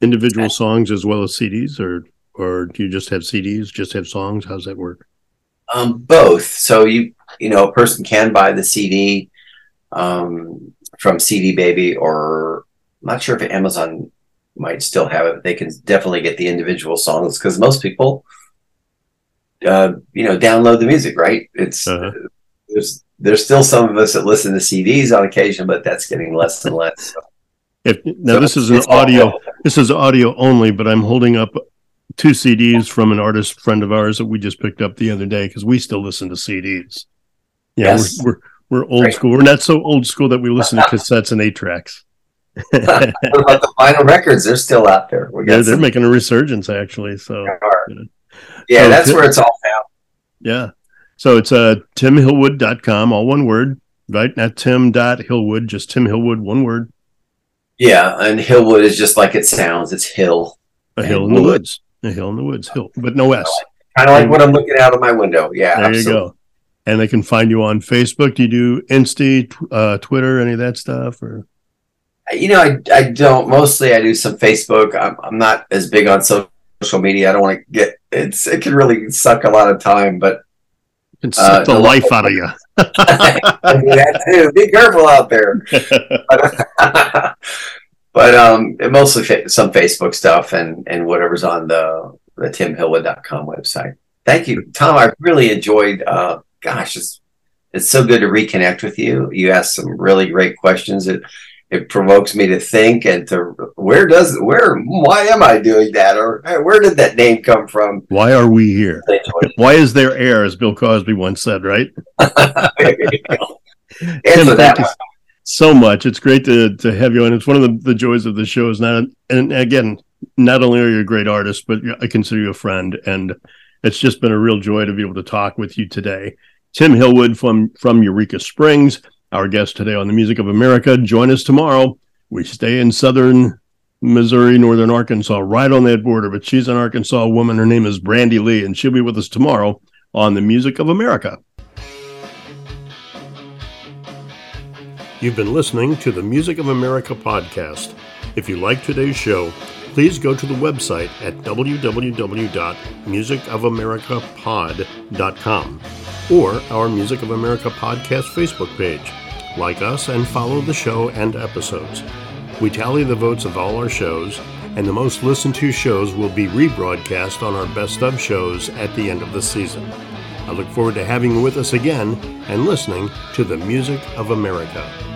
Individual and, songs as well as CDs, or or do you just have CDs? Just have songs? How's that work? Um, both. So you you know, a person can buy the CD um, from CD Baby, or I'm not sure if Amazon might still have it. They can definitely get the individual songs because most people uh, you know, download the music, right? It's uh-huh. there's there's still some of us that listen to CDs on occasion, but that's getting less and less. So. If, now so this is an audio. This is audio only, but I'm holding up two CDs from an artist friend of ours that we just picked up the other day because we still listen to CDs. Yeah, yes. we're, we're, we're old school. We're not so old school that we listen to *laughs* cassettes and eight tracks. what about the vinyl records? They're still out there. We got yeah, they're making a resurgence actually. So you know. Yeah, so that's Tim, where it's all found. Yeah. So it's uh, timhillwood.com, all one word, right? Not tim.hillwood, just Tim Hillwood, one word. Yeah. And Hillwood is just like it sounds. It's hill. A hill in wood. the woods. A hill in the woods. Hill, but no S. Kind of like what I'm looking out of my window. Yeah. There absolutely. you go. And they can find you on Facebook. Do you do Insta, uh, Twitter, any of that stuff? Or you know, I, I don't. Mostly, I do some Facebook. I'm, I'm not as big on social social media. I don't want to get it's it can really suck a lot of time, but it suck uh, the life out of you. *laughs* Be careful out there. but, *laughs* but um, mostly fa- some Facebook stuff and and whatever's on the the timhillwood.com website. Thank you, Tom. I really enjoyed. Uh, gosh, it's it's so good to reconnect with you. You asked some really great questions. It it provokes me to think and to where does where why am I doing that or where did that name come from? Why are we here? *laughs* why is there air, as Bill Cosby once said, right? *laughs* Tim, so much. It's great to to have you on. It's one of the, the joys of the show is not and again, not only are you a great artist, but I consider you a friend and it's just been a real joy to be able to talk with you today. Tim Hillwood from from Eureka Springs our guest today on the Music of America. Join us tomorrow. We stay in southern Missouri, northern Arkansas, right on that border. But she's an Arkansas woman. Her name is Brandy Lee, and she'll be with us tomorrow on the Music of America. You've been listening to the Music of America podcast. If you like today's show, please go to the website at www.musicofamericapod.com or our Music of America podcast Facebook page. Like us and follow the show and episodes. We tally the votes of all our shows, and the most listened to shows will be rebroadcast on our best of shows at the end of the season. I look forward to having you with us again and listening to the Music of America.